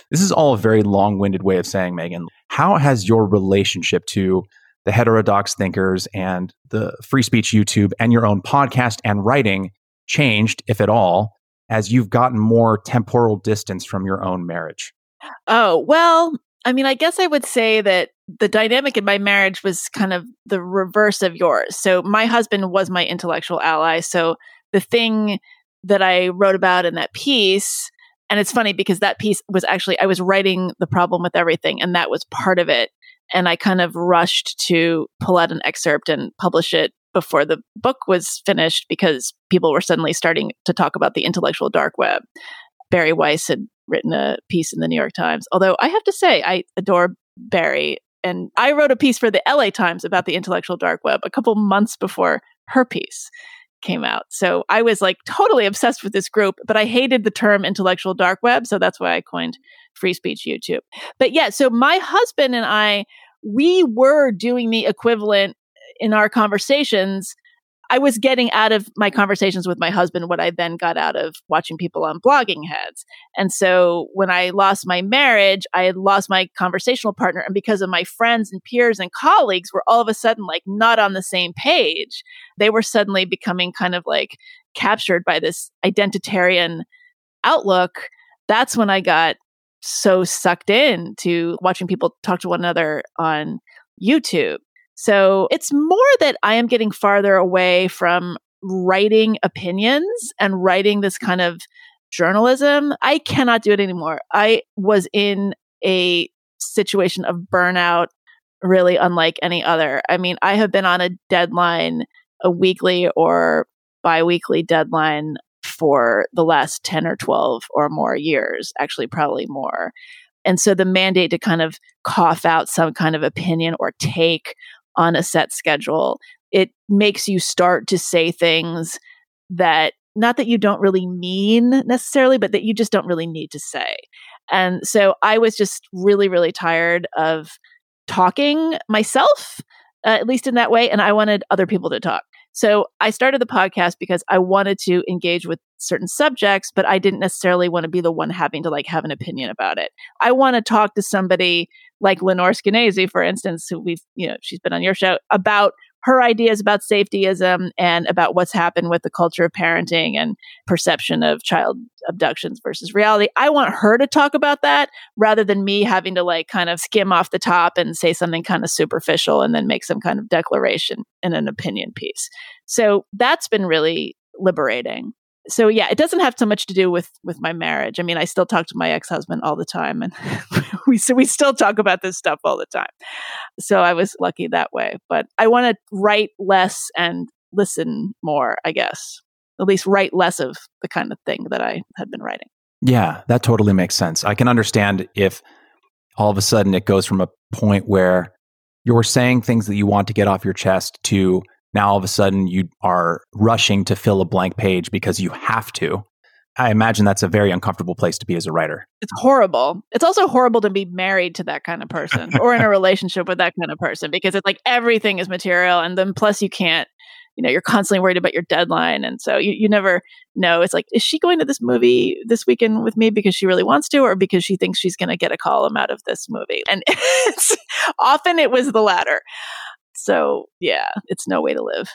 This is all a very long winded way of saying, Meghan, how has your relationship to the heterodox thinkers and the free speech YouTube and your own podcast and writing changed, if at all, as you've gotten more temporal distance from your own marriage? Oh, well, I mean, I guess I would say that the dynamic in my marriage was kind of the reverse of yours. So my husband was my intellectual ally. So the thing that I wrote about in that piece and it's funny because that piece was actually, I was writing the problem with everything, and that was part of it. And I kind of rushed to pull out an excerpt and publish it before the book was finished because people were suddenly starting to talk about the intellectual dark web. Bari Weiss had written a piece in the New York Times. Although I have to say, I adore Bari. And I wrote a piece for the LA Times about the intellectual dark web a couple months before her piece came out. So I was like totally obsessed with this group, but I hated the term intellectual dark web. So that's why I coined free speech YouTube. But yeah, so my husband and I, we were doing the equivalent in our conversations I was getting out of my conversations with my husband what I then got out of watching people on Bloggingheads. And so when I lost my marriage, I had lost my conversational partner. And because of my friends and peers and colleagues were all of a sudden like not on the same page, they were suddenly becoming kind of like captured by this identitarian outlook. That's when I got so sucked in to watching people talk to one another on YouTube. So it's more that I am getting farther away from writing opinions and writing this kind of journalism. I cannot do it anymore. I was in a situation of burnout really unlike any other. I mean, I have been on a deadline, a weekly or biweekly deadline for the last 10 or 12 or more years, actually, probably more. And so the mandate to kind of cough out some kind of opinion or take on a set schedule, it makes you start to say things that not that you don't really mean necessarily, but that you just don't really need to say. And so I was just really, really tired of talking myself, uh, at least in that way. And I wanted other people to talk. So I started the podcast because I wanted to engage with certain subjects, but I didn't necessarily want to be the one having to like have an opinion about it. I want to talk to somebody like Lenore Skenazy, for instance, who we've, you know, she's been on your show about her ideas about safetyism and about what's happened with the culture of parenting and perception of child abductions versus reality. I want her to talk about that rather than me having to like kind of skim off the top and say something kind of superficial and then make some kind of declaration in an opinion piece. So that's been really liberating so yeah, it doesn't have so much to do with with my marriage. I mean, I still talk to my ex husband all the time, and we so we still talk about this stuff all the time. So I was lucky that way. But I want to write less and listen more. I guess at least write less of the kind of thing that I had been writing. Yeah, that totally makes sense. I can understand if all of a sudden it goes from a point where you're saying things that you want to get off your chest to now all of a sudden you are rushing to fill a blank page because you have to. I imagine that's a very uncomfortable place to be as a writer. It's horrible. It's also horrible to be married to that kind of person or in a relationship with that kind of person because it's like everything is material. And then plus you can't, you know, you're constantly worried about your deadline. And so you, you never know. It's like, is she going to this movie this weekend with me because she really wants to or because she thinks she's going to get a column out of this movie? And it's often it was the latter. So, yeah, it's no way to live.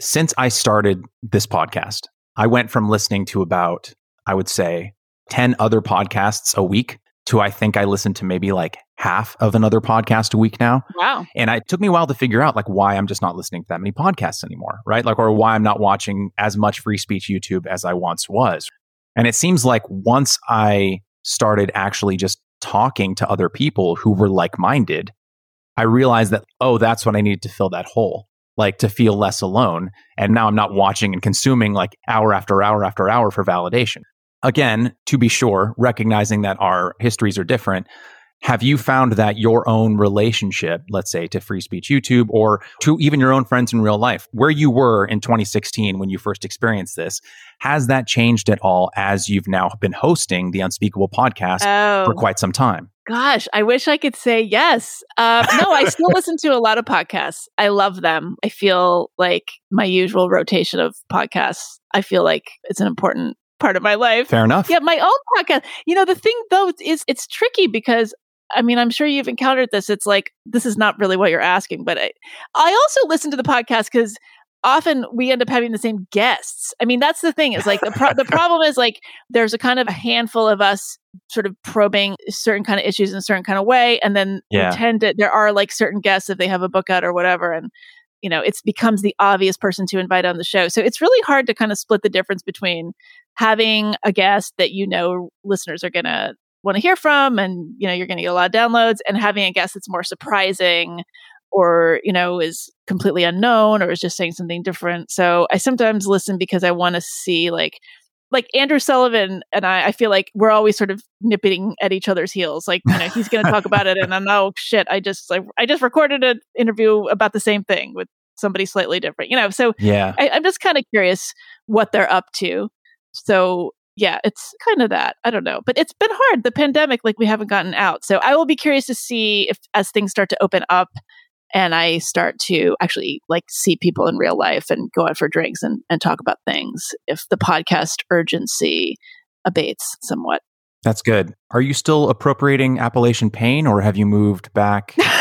Since I started this podcast, I went from listening to about, I would say, 10 other podcasts a week to I think I listen to maybe like half of another podcast a week now. Wow. And it took me a while to figure out like why I'm just not listening to that many podcasts anymore, right? Like, or why I'm not watching as much free speech YouTube as I once was. And it seems like once I started actually just talking to other people who were like minded, I realized that, oh, that's what I needed to fill that hole, like to feel less alone. And now I'm not watching and consuming like hour after hour after hour for validation. Again, to be sure, recognizing that our histories are different, have you found that your own relationship, let's say to free speech YouTube or to even your own friends in real life, where you were in 2016 when you first experienced this, has that changed at all as you've now been hosting the Unspeakable podcast oh. for quite some time? Gosh, I wish I could say yes. Uh, no, I still listen to a lot of podcasts. I love them. I feel like my usual rotation of podcasts, I feel like it's an important part of my life. Fair enough. Yeah, my own podcast. You know, the thing though is it's tricky because I mean, I'm sure you've encountered this. It's like this is not really what you're asking, but I, I also listen to the podcast because often we end up having the same guests. I mean, that's the thing is like the pro- the problem is like there's a kind of a handful of us sort of probing certain kind of issues in a certain kind of way, and then yeah. tend to there are like certain guests if they have a book out or whatever, and you know it becomes the obvious person to invite on the show. So it's really hard to kind of split the difference between having a guest that you know listeners are going to want to hear from and you know you're going to get a lot of downloads and having a guest that's more surprising or you know is completely unknown or is just saying something different. So i sometimes listen because i want to see like like andrew sullivan and I, I feel like we're always sort of nipping at each other's heels like you know he's going to talk about it and then oh shit i just like i just recorded an interview about the same thing with somebody slightly different you know? So yeah. I, i'm just kind of curious what they're up to. So yeah, it's kind of that. I don't know. But it's been hard. The pandemic, like we haven't gotten out. So I will be curious to see if as things start to open up and I start to actually like see people in real life and go out for drinks and, and talk about things, if the podcast urgency abates somewhat. That's good. Are you still appropriating Appalachian pain or have you moved back?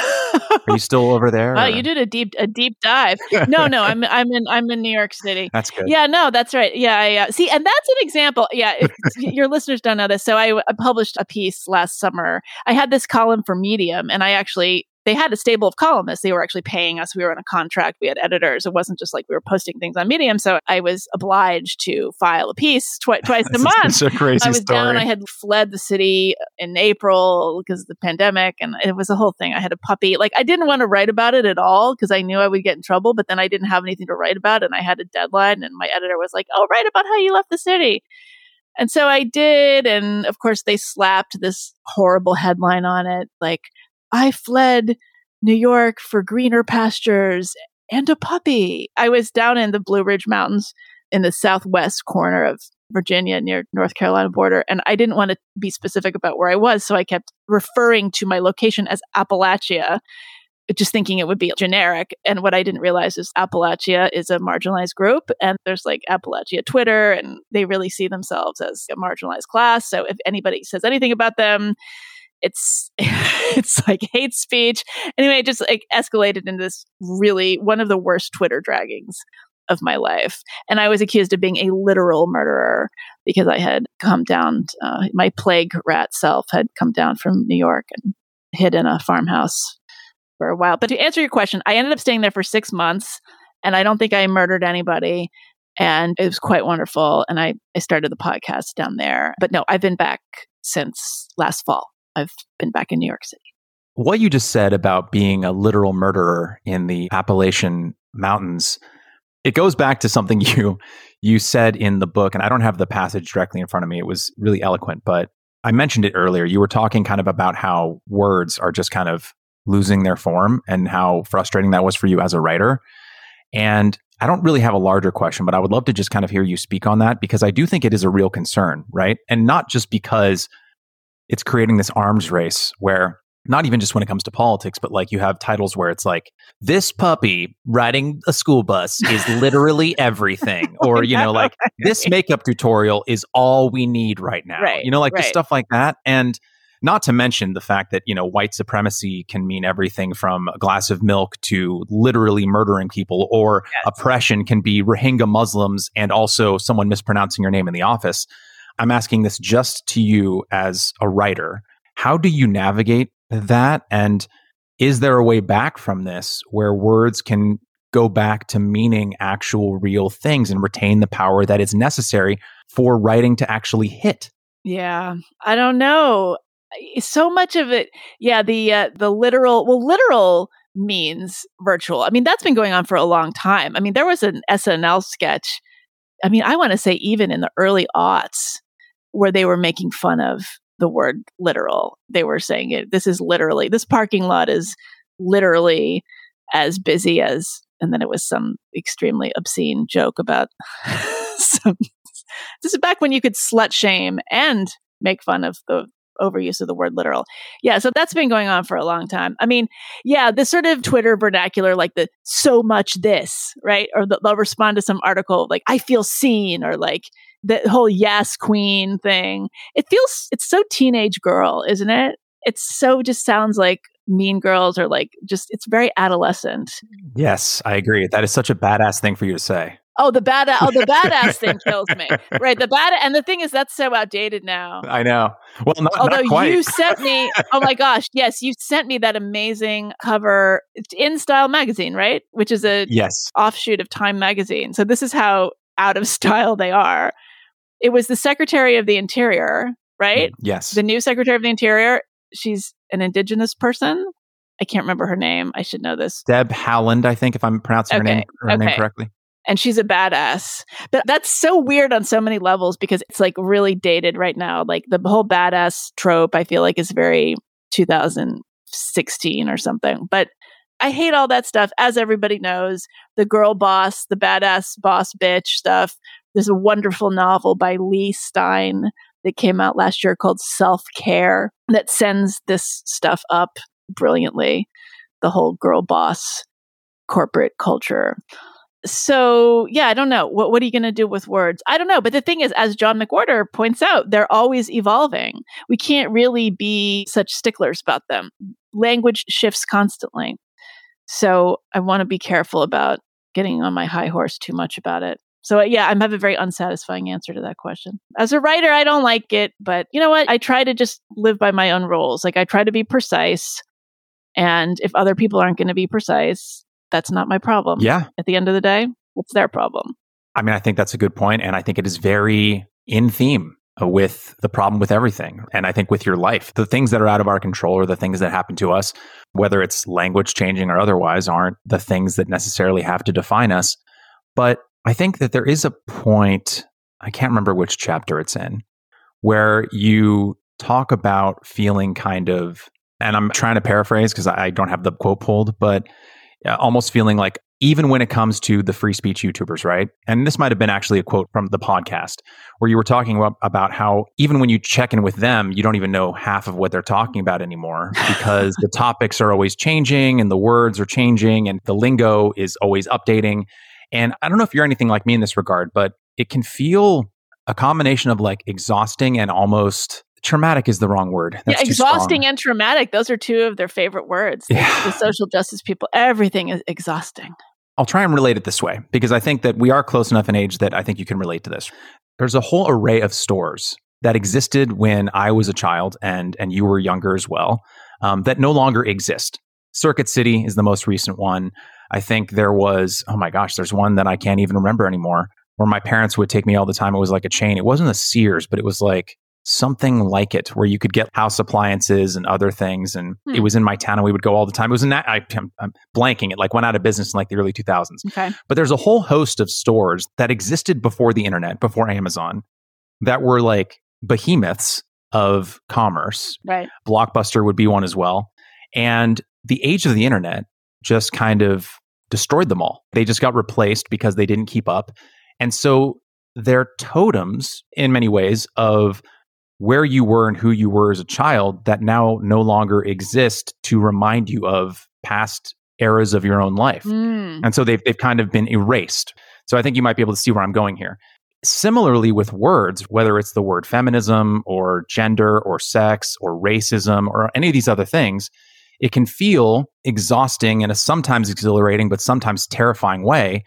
Are you still over there? Wow, you did a deep a deep dive. No, no, I'm I'm in I'm in New York City. That's good. Yeah, no, that's right. Yeah, I, uh, see, and that's an example. Yeah, if, your listeners don't know this. So I, I published a piece last summer. I had this column for Medium, and I actually they had a stable of columnists. They were actually paying us. We were on a contract. We had editors. It wasn't just like we were posting things on Medium. So I was obliged to file a piece twi- twice a month. It's a crazy I was story. down. I had fled the city in April because of the pandemic, and it was a whole thing. I had a puppy. Like I didn't want to write about it at all because I knew I would get in trouble. But then I didn't have anything to write about, and I had a deadline. And my editor was like, "Oh, write about how you left the city." And so I did. And of course, they slapped this horrible headline on it like, I fled New York for greener pastures and a puppy. I was down in the Blue Ridge Mountains in the southwest corner of Virginia near North Carolina border and I didn't want to be specific about where I was so I kept referring to my location as Appalachia just thinking it would be generic and what I didn't realize is Appalachia is a marginalized group and there's like Appalachia Twitter and they really see themselves as a marginalized class so if anybody says anything about them it's it's like hate speech. Anyway it just like escalated into this really one of the worst twitter draggings of my life. And i was accused of being a literal murderer because i had come down uh, my plague rat self had come down from new york and hid in a farmhouse for a while. But to answer your question i ended up staying there for six months and i don't think i murdered anybody. And it was quite wonderful and i, I started the podcast down there. But no i've been back since last fall I've been back in New York City. What you just said about being a literal murderer in the Appalachian Mountains, it goes back to something you you said in the book, and I don't have the passage directly in front of me. It was really eloquent, but I mentioned it earlier. You were talking kind of about how words are just kind of losing their form and how frustrating that was for you as a writer. And I don't really have a larger question, but I would love to just kind of hear you speak on that because I do think it is a real concern, right? And not just because it's creating this arms race where not even just when it comes to politics, but like you have titles where it's like, this puppy riding a school bus is literally everything. Oh or, you know, like this makeup tutorial is all we need right now. Right, you know, like right. just stuff like that. And not to mention the fact that, you know, white supremacy can mean everything from a glass of milk to literally murdering people, or Yes. oppression can be Rohingya Muslims and also someone mispronouncing your name in the office. I'm asking this just to you as a writer. How do you navigate that? And is there a way back from this where words can go back to meaning actual real things and retain the power that is necessary for writing to actually hit? Yeah, I don't know. So much of it, yeah, the uh, the literal, well, literal means virtual. I mean, that's been going on for a long time. I mean, there was an SNL sketch. I mean, I want to say even in the early aughts, where they were making fun of the word literal. They were saying it. This is literally this parking lot is literally as busy as, and then it was some extremely obscene joke about some. This is back when you could slut shame and make fun of the overuse of the word literal. Yeah, so that's been going on for a long time. I mean, yeah, this sort of Twitter vernacular, like the so much this, right? Or the, they'll respond to some article like, I feel seen, or like the whole yes queen thing. It feels, it's so teenage girl, isn't it? It's so just sounds like mean girls or like just, it's very adolescent. Yes, I agree. That is such a badass thing for you to say. Oh, the bad, oh, the badass thing kills me. Right. The bad, and the thing is, that's so outdated now. I know. Well, not, Although not quite. you sent me, oh my gosh, yes, you sent me that amazing cover in Style magazine, right? Which is a yes. offshoot of Time magazine. So this is how out of style they are. It was the Secretary of the Interior, right? Mm, yes. The new Secretary of the Interior. She's an indigenous person. I can't remember her name. I should know this. Deb Haaland, I think, if I'm pronouncing her name her name correctly. And she's a badass. But that's so weird on so many levels because it's like really dated right now. Like the whole badass trope, I feel like is very 2016 or something. But I hate all that stuff, as everybody knows. The girl boss, the badass boss bitch stuff. There's a wonderful novel by Leigh Stein that came out last year called Self Care that sends this stuff up brilliantly. The whole girl boss corporate culture so yeah, I don't know. What what are you going to do with words? I don't know. But the thing is, as John McWhorter points out, they're always evolving. We can't really be such sticklers about them. Language shifts constantly. So I want to be careful about getting on my high horse too much about it. So yeah, I have a very unsatisfying answer to that question. As a writer, I don't like it, but you know what? I try to just live by my own rules. Like I try to be precise. And if other people aren't going to be precise, that's not my problem Yeah. at the end of the day, it's their problem. I mean, I think that's a good point, and I think it is very in theme with the problem with everything, and I think with your life, the things that are out of our control or the things that happen to us, whether it's language changing or otherwise, aren't the things that necessarily have to define us. But I think that there is a point. I can't remember which chapter it's in, where you talk about feeling kind of, and I'm trying to paraphrase because I don't have the quote pulled, but Uh, almost feeling like even when it comes to the free speech YouTubers, right? And this might have been actually a quote from the podcast where you were talking about, about how even when you check in with them, you don't even know half of what they're talking about anymore because the topics are always changing and the words are changing and the lingo is always updating. And I don't know if you're anything like me in this regard, but it can feel a combination of like exhausting and almost traumatic is the wrong word. That's yeah, exhausting and traumatic. Those are two of their favorite words. Yeah. The social justice people, everything is exhausting. I'll try and relate it this way because I think that we are close enough in age that I think you can relate to this. There's a whole array of stores that existed when I was a child and and you were younger as well um, that no longer exist. Circuit City is the most recent one. I think there was oh my gosh, there's one that I can't even remember anymore where my parents would take me all the time. It was like a chain. It wasn't a Sears, but it was like something like it where you could get house appliances and other things. And hmm. it was in my town and we would go all the time. It was in that, I, am I'm blanking. It like went out of business in like the early 2000s. Okay. But there's a whole host of stores that existed before the internet, before Amazon, that were like behemoths of commerce. Right. Blockbuster would be one as well. And the age of the internet just kind of destroyed them all. They just got replaced because they didn't keep up. And so they're totems in many ways of where you were and who you were as a child that now no longer exist to remind you of past eras of your own life. Mm. And so they've, they've kind of been erased. So I think you might be able to see where I'm going here. Similarly, with words, whether it's the word feminism or gender or sex or racism or any of these other things, it can feel exhausting in a sometimes exhilarating, but sometimes terrifying way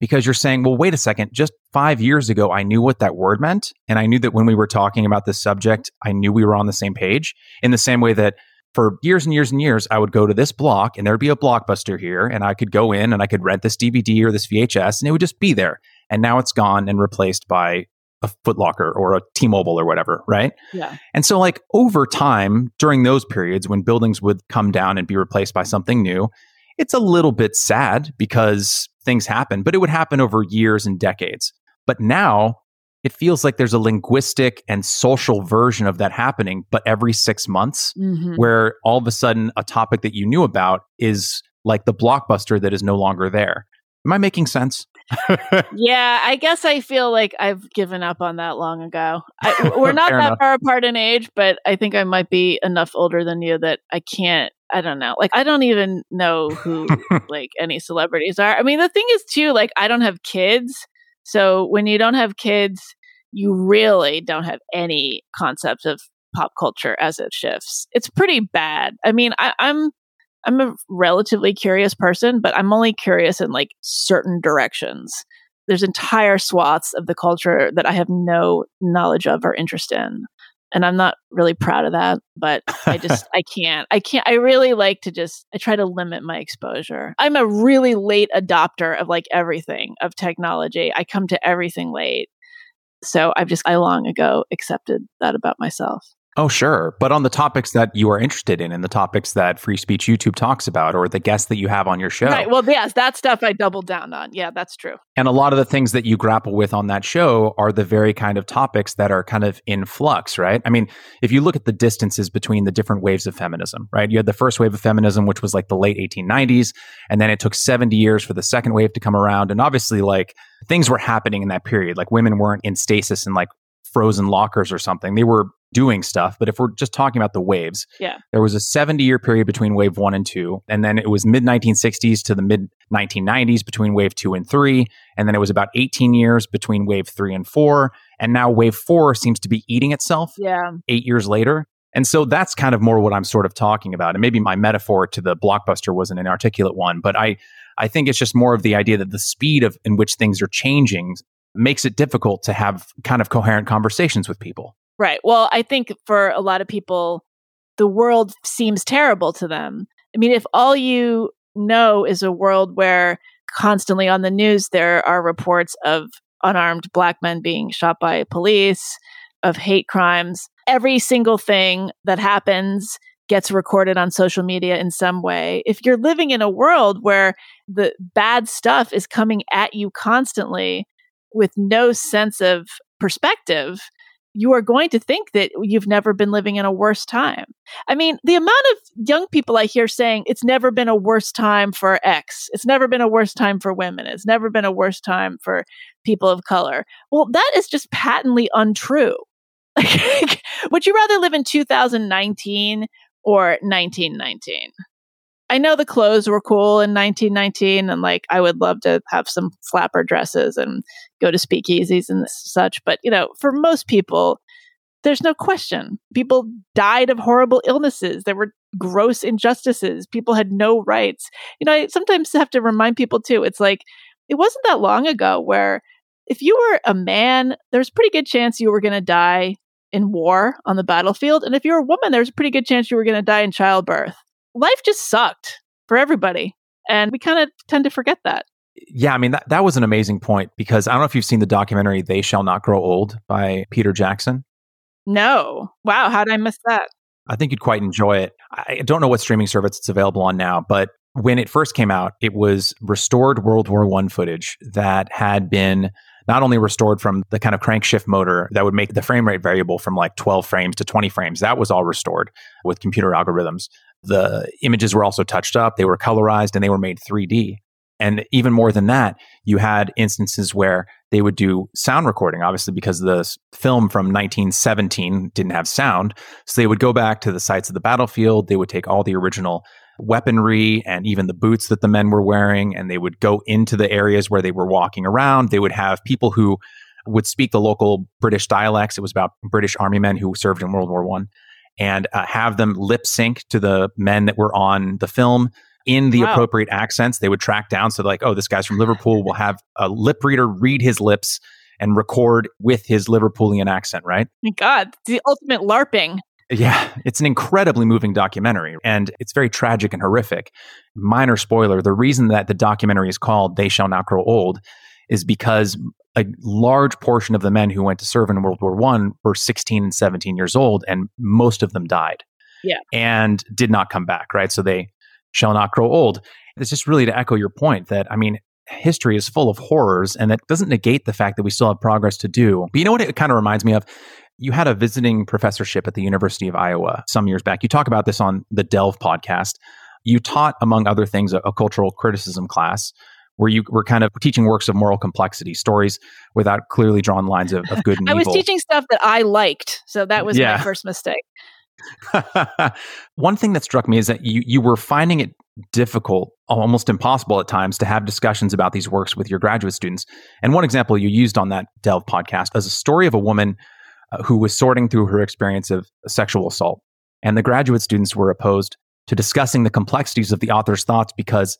because you're saying, well, wait a second, just five years ago, I knew what that word meant. And I knew that when we were talking about this subject, I knew we were on the same page in the same way that for years and years and years, I would go to this block and there'd be a blockbuster here and I could go in and I could rent this DVD or this VHS and it would just be there. And now it's gone and replaced by a Footlocker or a T-Mobile or whatever, right? Yeah. And so like over time during those periods when buildings would come down and be replaced by something new, it's a little bit sad because things happen, but it would happen over years and decades. But now it feels like there's a linguistic and social version of that happening, but every six months, mm-hmm. where all of a sudden a topic that you knew about is like the blockbuster that is no longer there. Am I making sense? yeah, I guess I feel like I've given up on that long ago. I, we're not that enough. far apart in age, but I think I might be enough older than you that I can't I don't know. Like I don't even know who like any celebrities are. I mean, the thing is too, like I don't have kids. So when you don't have kids, you really don't have any concept of pop culture as it shifts. It's pretty bad. I mean, I, I'm I'm a relatively curious person, but I'm only curious in like certain directions. There's entire swaths of the culture that I have no knowledge of or interest in and I'm not really proud of that, but I just I can't. I can't I really like to just I try to limit my exposure. I'm a really late adopter of like everything of technology. I come to everything late. So I've just I long ago accepted that about myself. Oh, sure. But on the topics that you are interested in and the topics that Free Speech YouTube talks about or the guests that you have on your show. Right. Well, yes, that stuff I doubled down on. Yeah, that's true. And a lot of the things that you grapple with on that show are the very kind of topics that are kind of in flux, right? I mean, if you look at the distances between the different waves of feminism, right? You had the first wave of feminism, which was like the late 1890s. And then it took 70 years for the second wave to come around. And obviously, like, things were happening in that period. Like, women weren't in stasis and like frozen lockers or something. They were doing stuff. But if we're just talking about the waves, yeah. there was a 70 year period between wave one and two. And then it was mid 1960s to the mid 1990s between wave two and three. And then it was about 18 years between wave three and four. And now wave four seems to be eating itself yeah. eight years later. And so that's kind of more what I'm sort of talking about. And maybe my metaphor to the blockbuster wasn't an articulate one, but I, I think it's just more of the idea that the speed of in which things are changing makes it difficult to have kind of coherent conversations with people. Right. Well, I think for a lot of people, the world seems terrible to them. I mean, if all you know is a world where constantly on the news there are reports of unarmed black men being shot by police, of hate crimes, every single thing that happens gets recorded on social media in some way. If you're living in a world where the bad stuff is coming at you constantly with no sense of perspective, you are going to think that you've never been living in a worse time. I mean, the amount of young people I hear saying it's never been a worse time for X, it's never been a worse time for women, it's never been a worse time for people of color. Well, that is just patently untrue. Would you rather live in 2019 or 1919? I know the clothes were cool in 1919 and like I would love to have some flapper dresses and go to speakeasies and such, but you know, for most people there's no question. People died of horrible illnesses. There were gross injustices. People had no rights. You know, I sometimes have to remind people too. It's like it wasn't that long ago where if you were a man, there's a pretty good chance you were going to die in war on the battlefield. And if you're a woman, there's a pretty good chance you were going to die in childbirth life just sucked for everybody. And we kind of tend to forget that. Yeah, I mean, that, that was an amazing point because I don't know if you've seen the documentary They Shall Not Grow Old by Peter Jackson. No. Wow. How did I miss that? I think you'd quite enjoy it. I don't know what streaming service it's available on now, but when it first came out, it was restored World War One footage that had been not only restored from the kind of crankshift motor that would make the frame rate variable from like 12 frames to 20 frames. That was all restored with computer algorithms. The images were also touched up, they were colorized, and they were made 3D. And even more than that, you had instances where they would do sound recording, obviously, because the film from 1917 didn't have sound. So they would go back to the sites of the battlefield. They would take all the original weaponry and even the boots that the men were wearing, and they would go into the areas where they were walking around. They would have people who would speak the local British dialects. It was about British army men who served in World War One and uh, have them lip sync to the men that were on the film in the wow. appropriate accents. They would track down. So, like, oh, this guy's from Liverpool. We'll have a lip reader read his lips and record with his Liverpoolian accent, right? My God, the ultimate LARPing. Yeah, it's an incredibly moving documentary and it's very tragic and horrific. Minor spoiler the reason that the documentary is called They Shall Not Grow Old is because a large portion of the men who went to serve in World War One were 16 and 17 years old, and most of them died. Yeah. And did not come back, right? So they shall not grow old. It's just really to echo your point that, I mean, history is full of horrors, and that doesn't negate the fact that we still have progress to do. But you know what it kind of reminds me of? You had a visiting professorship at the University of Iowa some years back. You talk about this on the Delve podcast. You taught, among other things, a, a cultural criticism class where you were kind of teaching works of moral complexity, stories without clearly drawn lines of, of good and I evil. was teaching stuff that I liked, so that was yeah. my first mistake. One thing that struck me is that you you were finding it difficult, almost impossible at times, to have discussions about these works with your graduate students. And one example you used on that Delve podcast was a story of a woman uh, who was sorting through her experience of sexual assault, and the graduate students were opposed to discussing the complexities of the author's thoughts because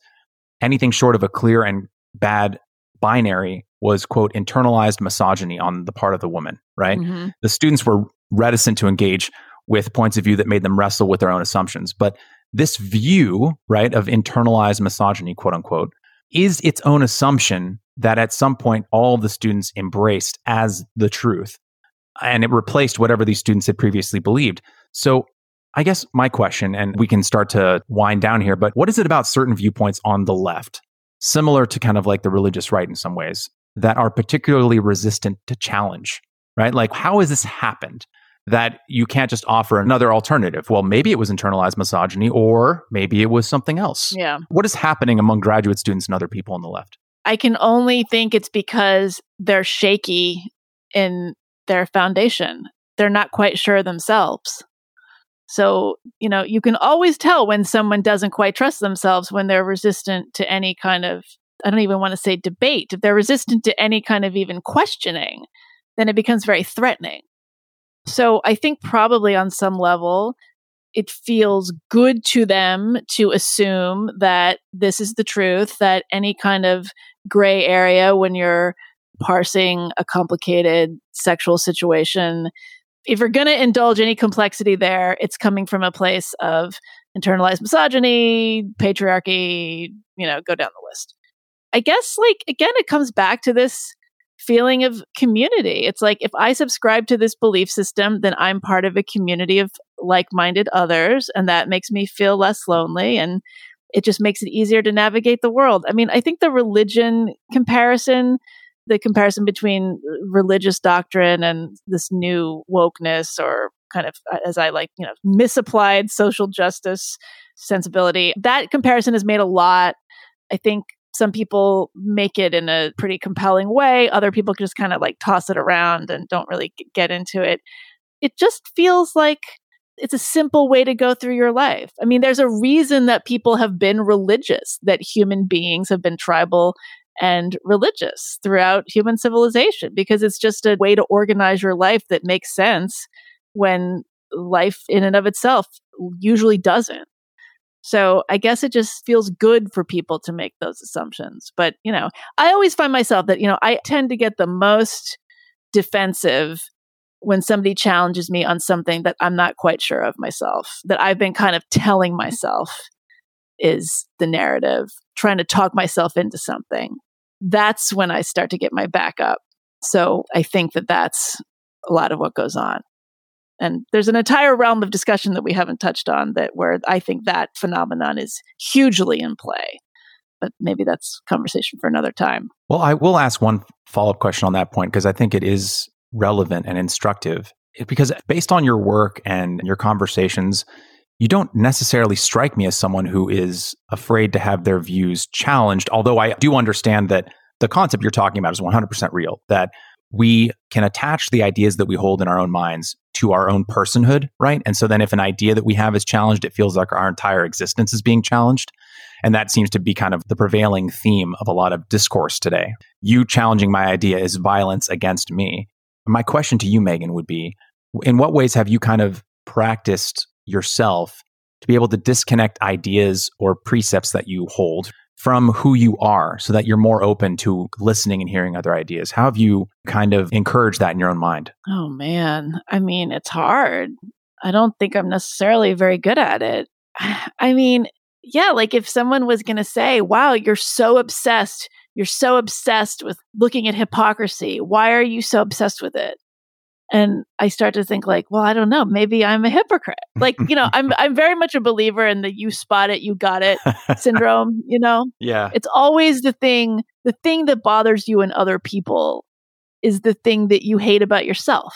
anything short of a clear and bad binary was quote internalized misogyny on the part of the woman right? Mm-hmm. the students were reticent to engage with points of view that made them wrestle with their own assumptions. But this view right of internalized misogyny quote unquote is its own assumption that at some point all the students embraced as the truth and it replaced whatever these students had previously believed. So I guess my question, and we can start to wind down here, but what is it about certain viewpoints on the left, similar to kind of like the religious right in some ways, that are particularly resistant to challenge, right? Like, how has this happened? That you can't just offer another alternative. Well, maybe it was internalized misogyny, or maybe it was something else. Yeah. What is happening among graduate students and other people on the left? I can only think it's because they're shaky in their foundation. They're not quite sure themselves. So, you know, you can always tell when someone doesn't quite trust themselves when they're resistant to any kind of, I don't even want to say debate. If they're resistant to any kind of even questioning, then it becomes very threatening. So I think probably on some level, it feels good to them to assume that this is the truth, that any kind of gray area when you're parsing a complicated sexual situation if you're going to indulge any complexity there, it's coming from a place of internalized misogyny, patriarchy, you know, go down the list. I guess, like, again, it comes back to this feeling of community. It's like if I subscribe to this belief system, then I'm part of a community of like minded others, and that makes me feel less lonely. And it just makes it easier to navigate the world. I mean, I think the religion comparison the comparison between religious doctrine and this new wokeness or kind of uh, as I like, you know, misapplied social justice sensibility. That comparison is made a lot. I think some people make it in a pretty compelling way. Other people just kind of like toss it around and don't really get into it. It just feels like it's a simple way to go through your life. I mean, there's a reason that people have been religious, that human beings have been tribal and religious throughout human civilization, because it's just a way to organize your life that makes sense when life in and of itself usually doesn't. So I guess it just feels good for people to make those assumptions. But, you know, I always find myself that, you know, I tend to get the most defensive when somebody challenges me on something that I'm not quite sure of myself, that I've been kind of telling myself is the narrative, trying to talk myself into something. That's when I start to get my back up. So I think that that's a lot of what goes on. And there's an entire realm of discussion that we haven't touched on that where I think that phenomenon is hugely in play. But maybe that's conversation for another time. Well, I will ask one follow up question on that point because I think it is relevant and instructive. Because based on your work and your conversations, you don't necessarily strike me as someone who is afraid to have their views challenged. Although I do understand that the concept you're talking about is 100% real, that we can attach the ideas that we hold in our own minds to our own personhood, right? And so then if an idea that we have is challenged, it feels like our entire existence is being challenged. And that seems to be kind of the prevailing theme of a lot of discourse today. You challenging my idea is violence against me. My question to you, Meghan, would be in what ways have you kind of practiced yourself to be able to disconnect ideas or precepts that you hold from who you are so that you're more open to listening and hearing other ideas? How have you kind of encouraged that in your own mind? Oh, man. I mean, it's hard. I don't think I'm necessarily very good at it. I mean, yeah, like if someone was going to say, wow, you're so obsessed, you're so obsessed with looking at hypocrisy. Why are you so obsessed with it? And I start to think like, well, I don't know, maybe I'm a hypocrite. Like, you know, I'm I'm very much a believer in the you spot it, you got it syndrome, you know? Yeah. It's always the thing the thing that bothers you in other people is the thing that you hate about yourself.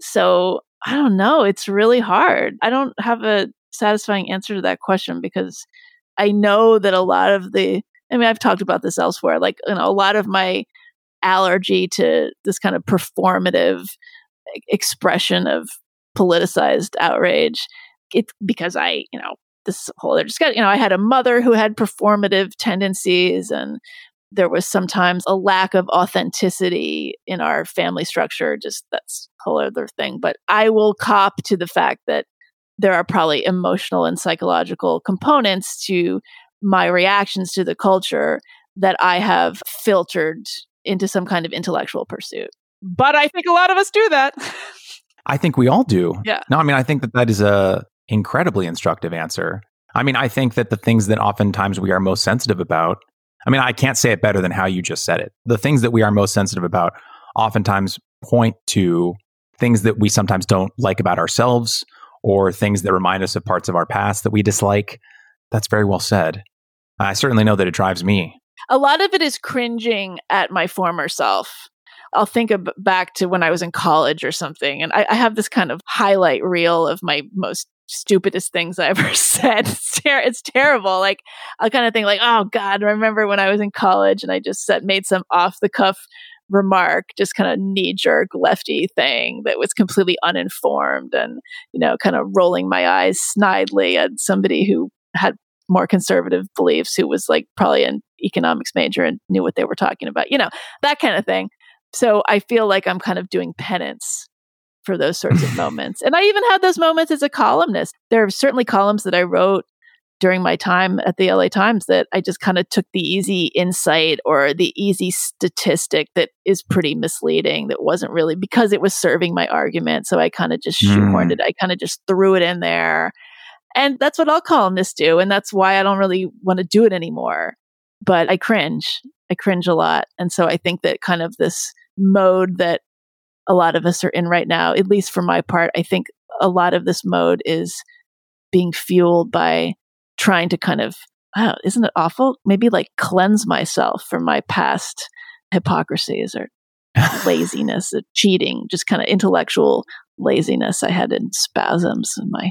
So, I don't know, it's really hard. I don't have a satisfying answer to that question because I know that a lot of the I mean, I've talked about this elsewhere, like, you know, a lot of my allergy to this kind of performative expression of politicized outrage. It's because I, you know, this whole other discussion, you know, I had a mother who had performative tendencies and there was sometimes a lack of authenticity in our family structure. Just that's a whole other thing. But I will cop to the fact that there are probably emotional and psychological components to my reactions to the culture that I have filtered into some kind of intellectual pursuit. But I think a lot of us do that. I think we all do. Yeah. No, I mean, I think that that is a incredibly instructive answer. I mean, I think that the things that oftentimes we are most sensitive about, I mean, I can't say it better than how you just said it. The things that we are most sensitive about oftentimes point to things that we sometimes don't like about ourselves or things that remind us of parts of our past that we dislike. That's very well said. I certainly know that it drives me. A lot of it is cringing at my former self I'll think of back to when I was in college or something, and I, I have this kind of highlight reel of my most stupidest things I ever said. It's, ter- it's terrible. Like I kind of think like, oh God, I remember when I was in college and I just said made some off the cuff remark, just kind of knee jerk lefty thing that was completely uninformed and, you know, kind of rolling my eyes snidely at somebody who had more conservative beliefs who was like probably an economics major and knew what they were talking about, you know, that kind of thing. So I feel like I'm kind of doing penance for those sorts of moments. And I even had those moments as a columnist. There are certainly columns that I wrote during my time at the LA Times that I just kind of took the easy insight or the easy statistic that is pretty misleading that wasn't really because it was serving my argument. So I kind of just shoehorned mm. it. I kind of just threw it in there. And that's what all columnists do. And that's why I don't really want to do it anymore. But I cringe. I cringe a lot. And so I think that kind of this mode that a lot of us are in right now, at least for my part, I think a lot of this mode is being fueled by trying to kind of, oh, isn't it awful? Maybe like cleanse myself from my past hypocrisies or laziness, or cheating, just kind of intellectual laziness I had in spasms in my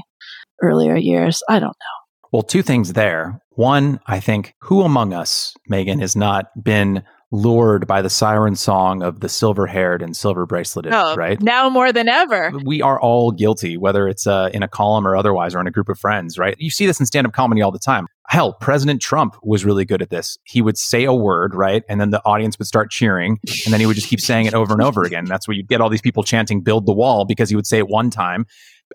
earlier years. I don't know. Well, two things there. One, I think, who among us, Meghan, has not been lured by the siren song of the silver haired and silver braceleted, Oh, right? Now more than ever. We are all guilty, whether it's uh, in a column or otherwise, or in a group of friends, right? You see this in stand up comedy all the time. Hell, President Trump was really good at this. He would say a word, right? And then the audience would start cheering. And then he would just keep saying it over and over again. That's where you'd get all these people chanting, build the wall, because he would say it one time.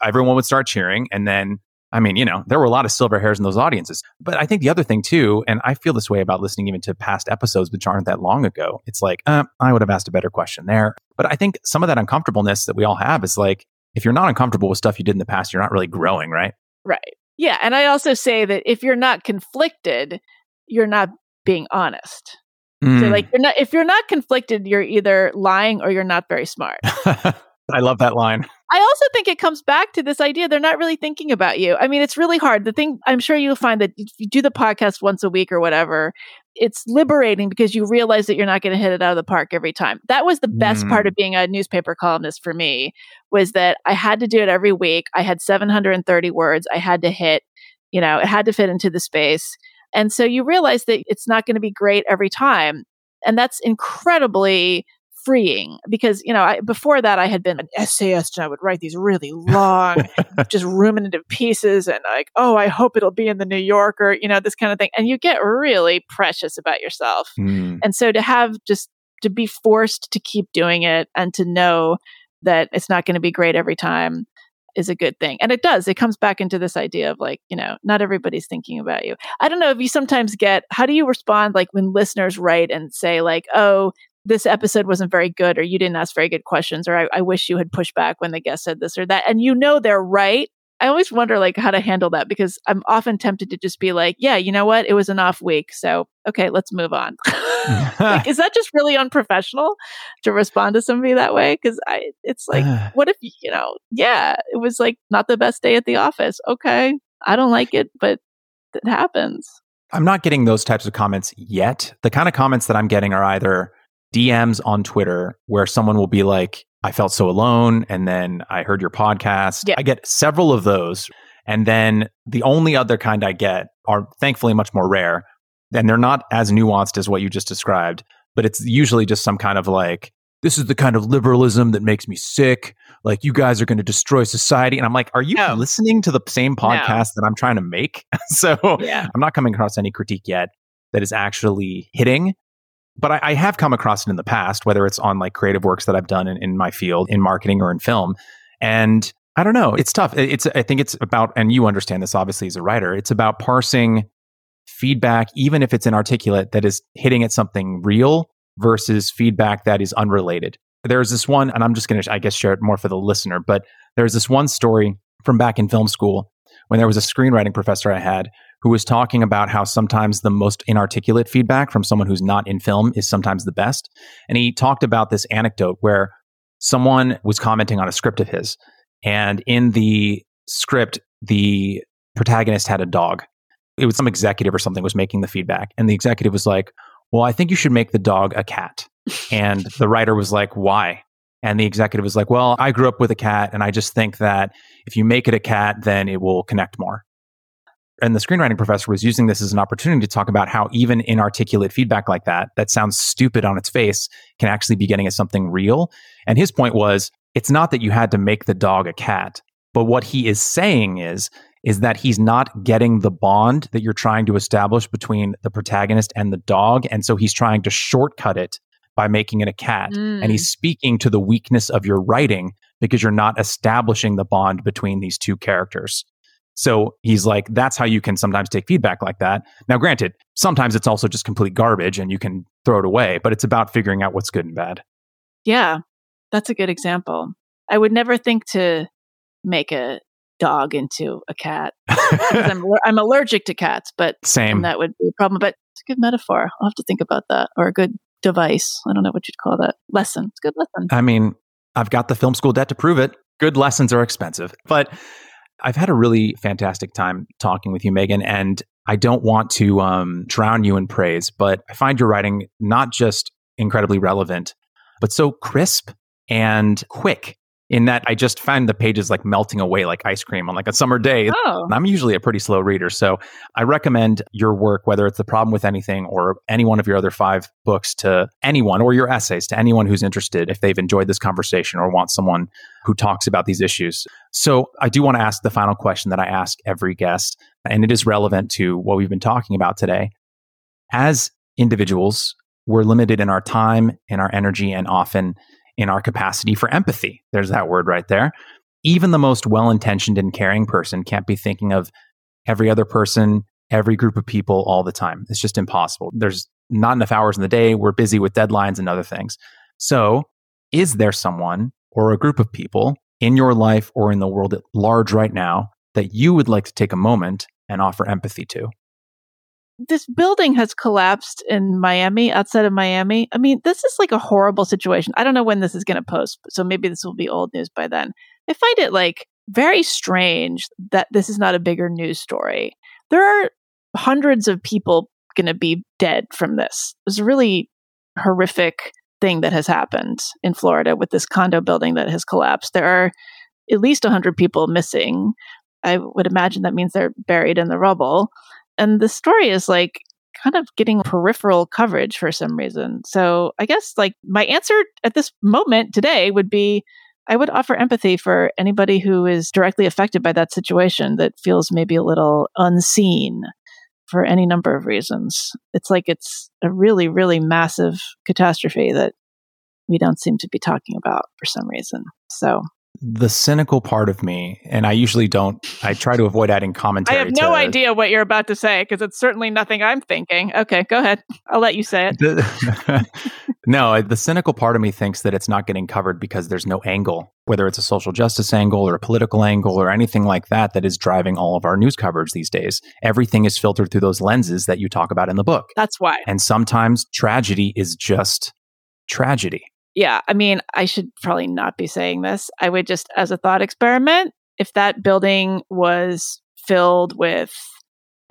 Everyone would start cheering. And then, I mean, you know, there were a lot of silver hairs in those audiences. But I think the other thing too, and I feel this way about listening even to past episodes which aren't that long ago, it's like, uh, I would have asked a better question there. But I think some of that uncomfortableness that we all have is like, if you're not uncomfortable with stuff you did in the past, you're not really growing, right? Right. Yeah. And I also say that if you're not conflicted, you're not being honest. So Mm. like you're not if you're not conflicted, you're either lying or you're not very smart. I love that line. I also think it comes back to this idea they're not really thinking about you. I mean, it's really hard. The thing I'm sure you'll find that if you do the podcast once a week or whatever, it's liberating because you realize that you're not going to hit it out of the park every time. That was the best Mm. part of being a newspaper columnist for me was that I had to do it every week. I had 730 words I had to hit, you know, it had to fit into the space. And so you realize that it's not going to be great every time. And that's incredibly freeing because you know I, before that I had been an essayist and I would write these really long, just ruminative pieces and like, oh, I hope it'll be in the New Yorker, you know, this kind of thing, and you get really precious about yourself. Mm. And so to have just to be forced to keep doing it and to know that it's not going to be great every time is a good thing. And it does. It comes back into this idea of like, you know, not everybody's thinking about you. I don't know if you sometimes get how do you respond like when listeners write and say like, "Oh, this episode wasn't very good or you didn't ask very good questions or I, I wish you had pushed back when the guest said this or that." And you know they're right. I always wonder like how to handle that because I'm often tempted to just be like, "Yeah, you know what? It was an off week. So, okay, let's move on." like, is that just really unprofessional to respond to somebody that way? Because I, it's like, what if you know? Yeah, it was like not the best day at the office. Okay, I don't like it, but it happens. I'm not getting those types of comments yet. The kind of comments that I'm getting are either DMs on Twitter where someone will be like, I felt so alone. And then I heard your podcast. Yeah. I get several of those. And then the only other kind I get are thankfully much more rare. And they're not as nuanced as what you just described, but it's usually just some kind of like, this is the kind of liberalism that makes me sick. Like, you guys are going to destroy society. And I'm like, are you No. listening to the same podcast that I'm trying to make? so Yeah. I'm not coming across any critique yet that is actually hitting. But I, I have come across it in the past, whether it's on like creative works that I've done in, in my field, in marketing or in film. And I don't know, it's tough. It's I think it's about, and you understand this obviously as a writer, it's about parsing feedback, even if it's inarticulate, that is hitting at something real versus feedback that is unrelated. There's this one, and I'm just going to, I guess, share it more for the listener, but there's this one story from back in film school when there was a screenwriting professor I had who was talking about how sometimes the most inarticulate feedback from someone who's not in film is sometimes the best. And he talked about this anecdote where someone was commenting on a script of his. And in the script, the protagonist had a dog. It was some executive or something was making the feedback. And the executive was like, Well, I think you should make the dog a cat. And the writer was like, Why? And the executive was like, Well, I grew up with a cat, and I just think that if you make it a cat, then it will connect more. And the screenwriting professor was using this as an opportunity to talk about how even inarticulate feedback like that, that sounds stupid on its face, can actually be getting at something real. And his point was it's not that you had to make the dog a cat, but what he is saying is, is that he's not getting the bond that you're trying to establish between the protagonist and the dog. And so he's trying to shortcut it by making it a cat. Mm. And he's speaking to the weakness of your writing because you're not establishing the bond between these two characters. So he's like, that's how you can sometimes take feedback like that. Now, granted, sometimes it's also just complete garbage and you can throw it away, but it's about figuring out what's good and bad. Yeah, that's a good example. I would never think to make a dog into a cat. I'm, I'm allergic to cats, but Same. that would be a problem. But it's a good metaphor. I'll have to think about that, or a good device. I don't know what you'd call that. Lesson. It's a good lesson. I mean, I've got the film school debt to prove it. Good lessons are expensive, but I've had a really fantastic time talking with you, Meghan. And I don't want to um, drown you in praise, but I find your writing not just incredibly relevant, but so crisp and quick in that I just find the pages like melting away like ice cream on like a summer day. Oh. And I'm usually a pretty slow reader. So I recommend your work, whether it's The Problem with Anything or any one of your other five books to anyone or your essays to anyone who's interested if they've enjoyed this conversation or want someone who talks about these issues. So I do want to ask the final question that I ask every guest, and it is relevant to what we've been talking about today. As individuals, we're limited in our time, in our energy, and often in our capacity for empathy. There's that word right there. Even the most well intentioned and caring person can't be thinking of every other person, every group of people all the time. It's just impossible. There's not enough hours in the day. We're busy with deadlines and other things. So, is there someone or a group of people in your life or in the world at large right now that you would like to take a moment and offer empathy to? This building has collapsed in Miami, outside of Miami. I mean, this is like a horrible situation. I don't know when this is going to post, so maybe this will be old news by then. I find it like very strange that this is not a bigger news story. There are hundreds of people going to be dead from this. It's a really horrific thing that has happened in Florida with this condo building that has collapsed. There are at least 100 people missing. I would imagine that means they're buried in the rubble and the story is like kind of getting peripheral coverage for some reason. So I guess like my answer at this moment today would be I would offer empathy for anybody who is directly affected by that situation that feels maybe a little unseen for any number of reasons. It's like it's a really, really massive catastrophe that we don't seem to be talking about for some reason. So the cynical part of me, and I usually don't, I try to avoid adding commentary. I have no to, idea what you're about to say because it's certainly nothing I'm thinking. Okay, go ahead. I'll let you say it. The, no, the cynical part of me thinks that it's not getting covered because there's no angle, whether it's a social justice angle or a political angle or anything like that, that is driving all of our news coverage these days. Everything is filtered through those lenses that you talk about in the book. That's why. And sometimes tragedy is just tragedy yeah, I mean, I should probably not be saying this. I would just, as a thought experiment, if that building was filled with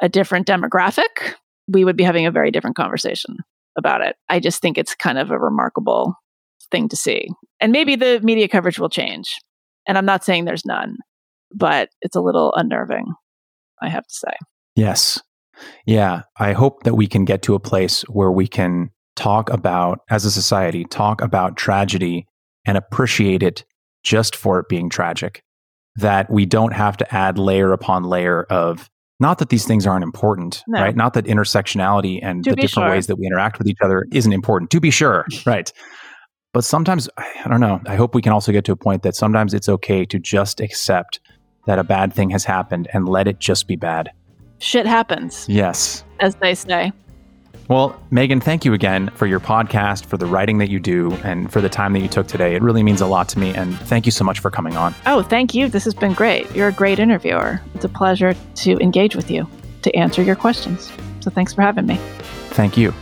a different demographic, we would be having a very different conversation about it. I just think it's kind of a remarkable thing to see. And maybe the media coverage will change. And I'm not saying there's none, but it's a little unnerving, I have to say. Yes. Yeah. I hope that we can get to a place where we can talk about, as a society, talk about tragedy and appreciate it just for it being tragic. That we don't have to add layer upon layer of, not that these things aren't important, no. right? Not that intersectionality and to the different sure. ways that we interact with each other isn't important, to be sure, right? But sometimes, I don't know, I hope we can also get to a point that sometimes it's okay to just accept that a bad thing has happened and let it just be bad. Shit happens. Yes. As they say. Well, Meghan, thank you again for your podcast, for the writing that you do, and for the time that you took today. It really means a lot to me. And thank you so much for coming on. Oh, thank you. This has been great. You're a great interviewer. It's a pleasure to engage with you, to answer your questions. So thanks for having me. Thank you.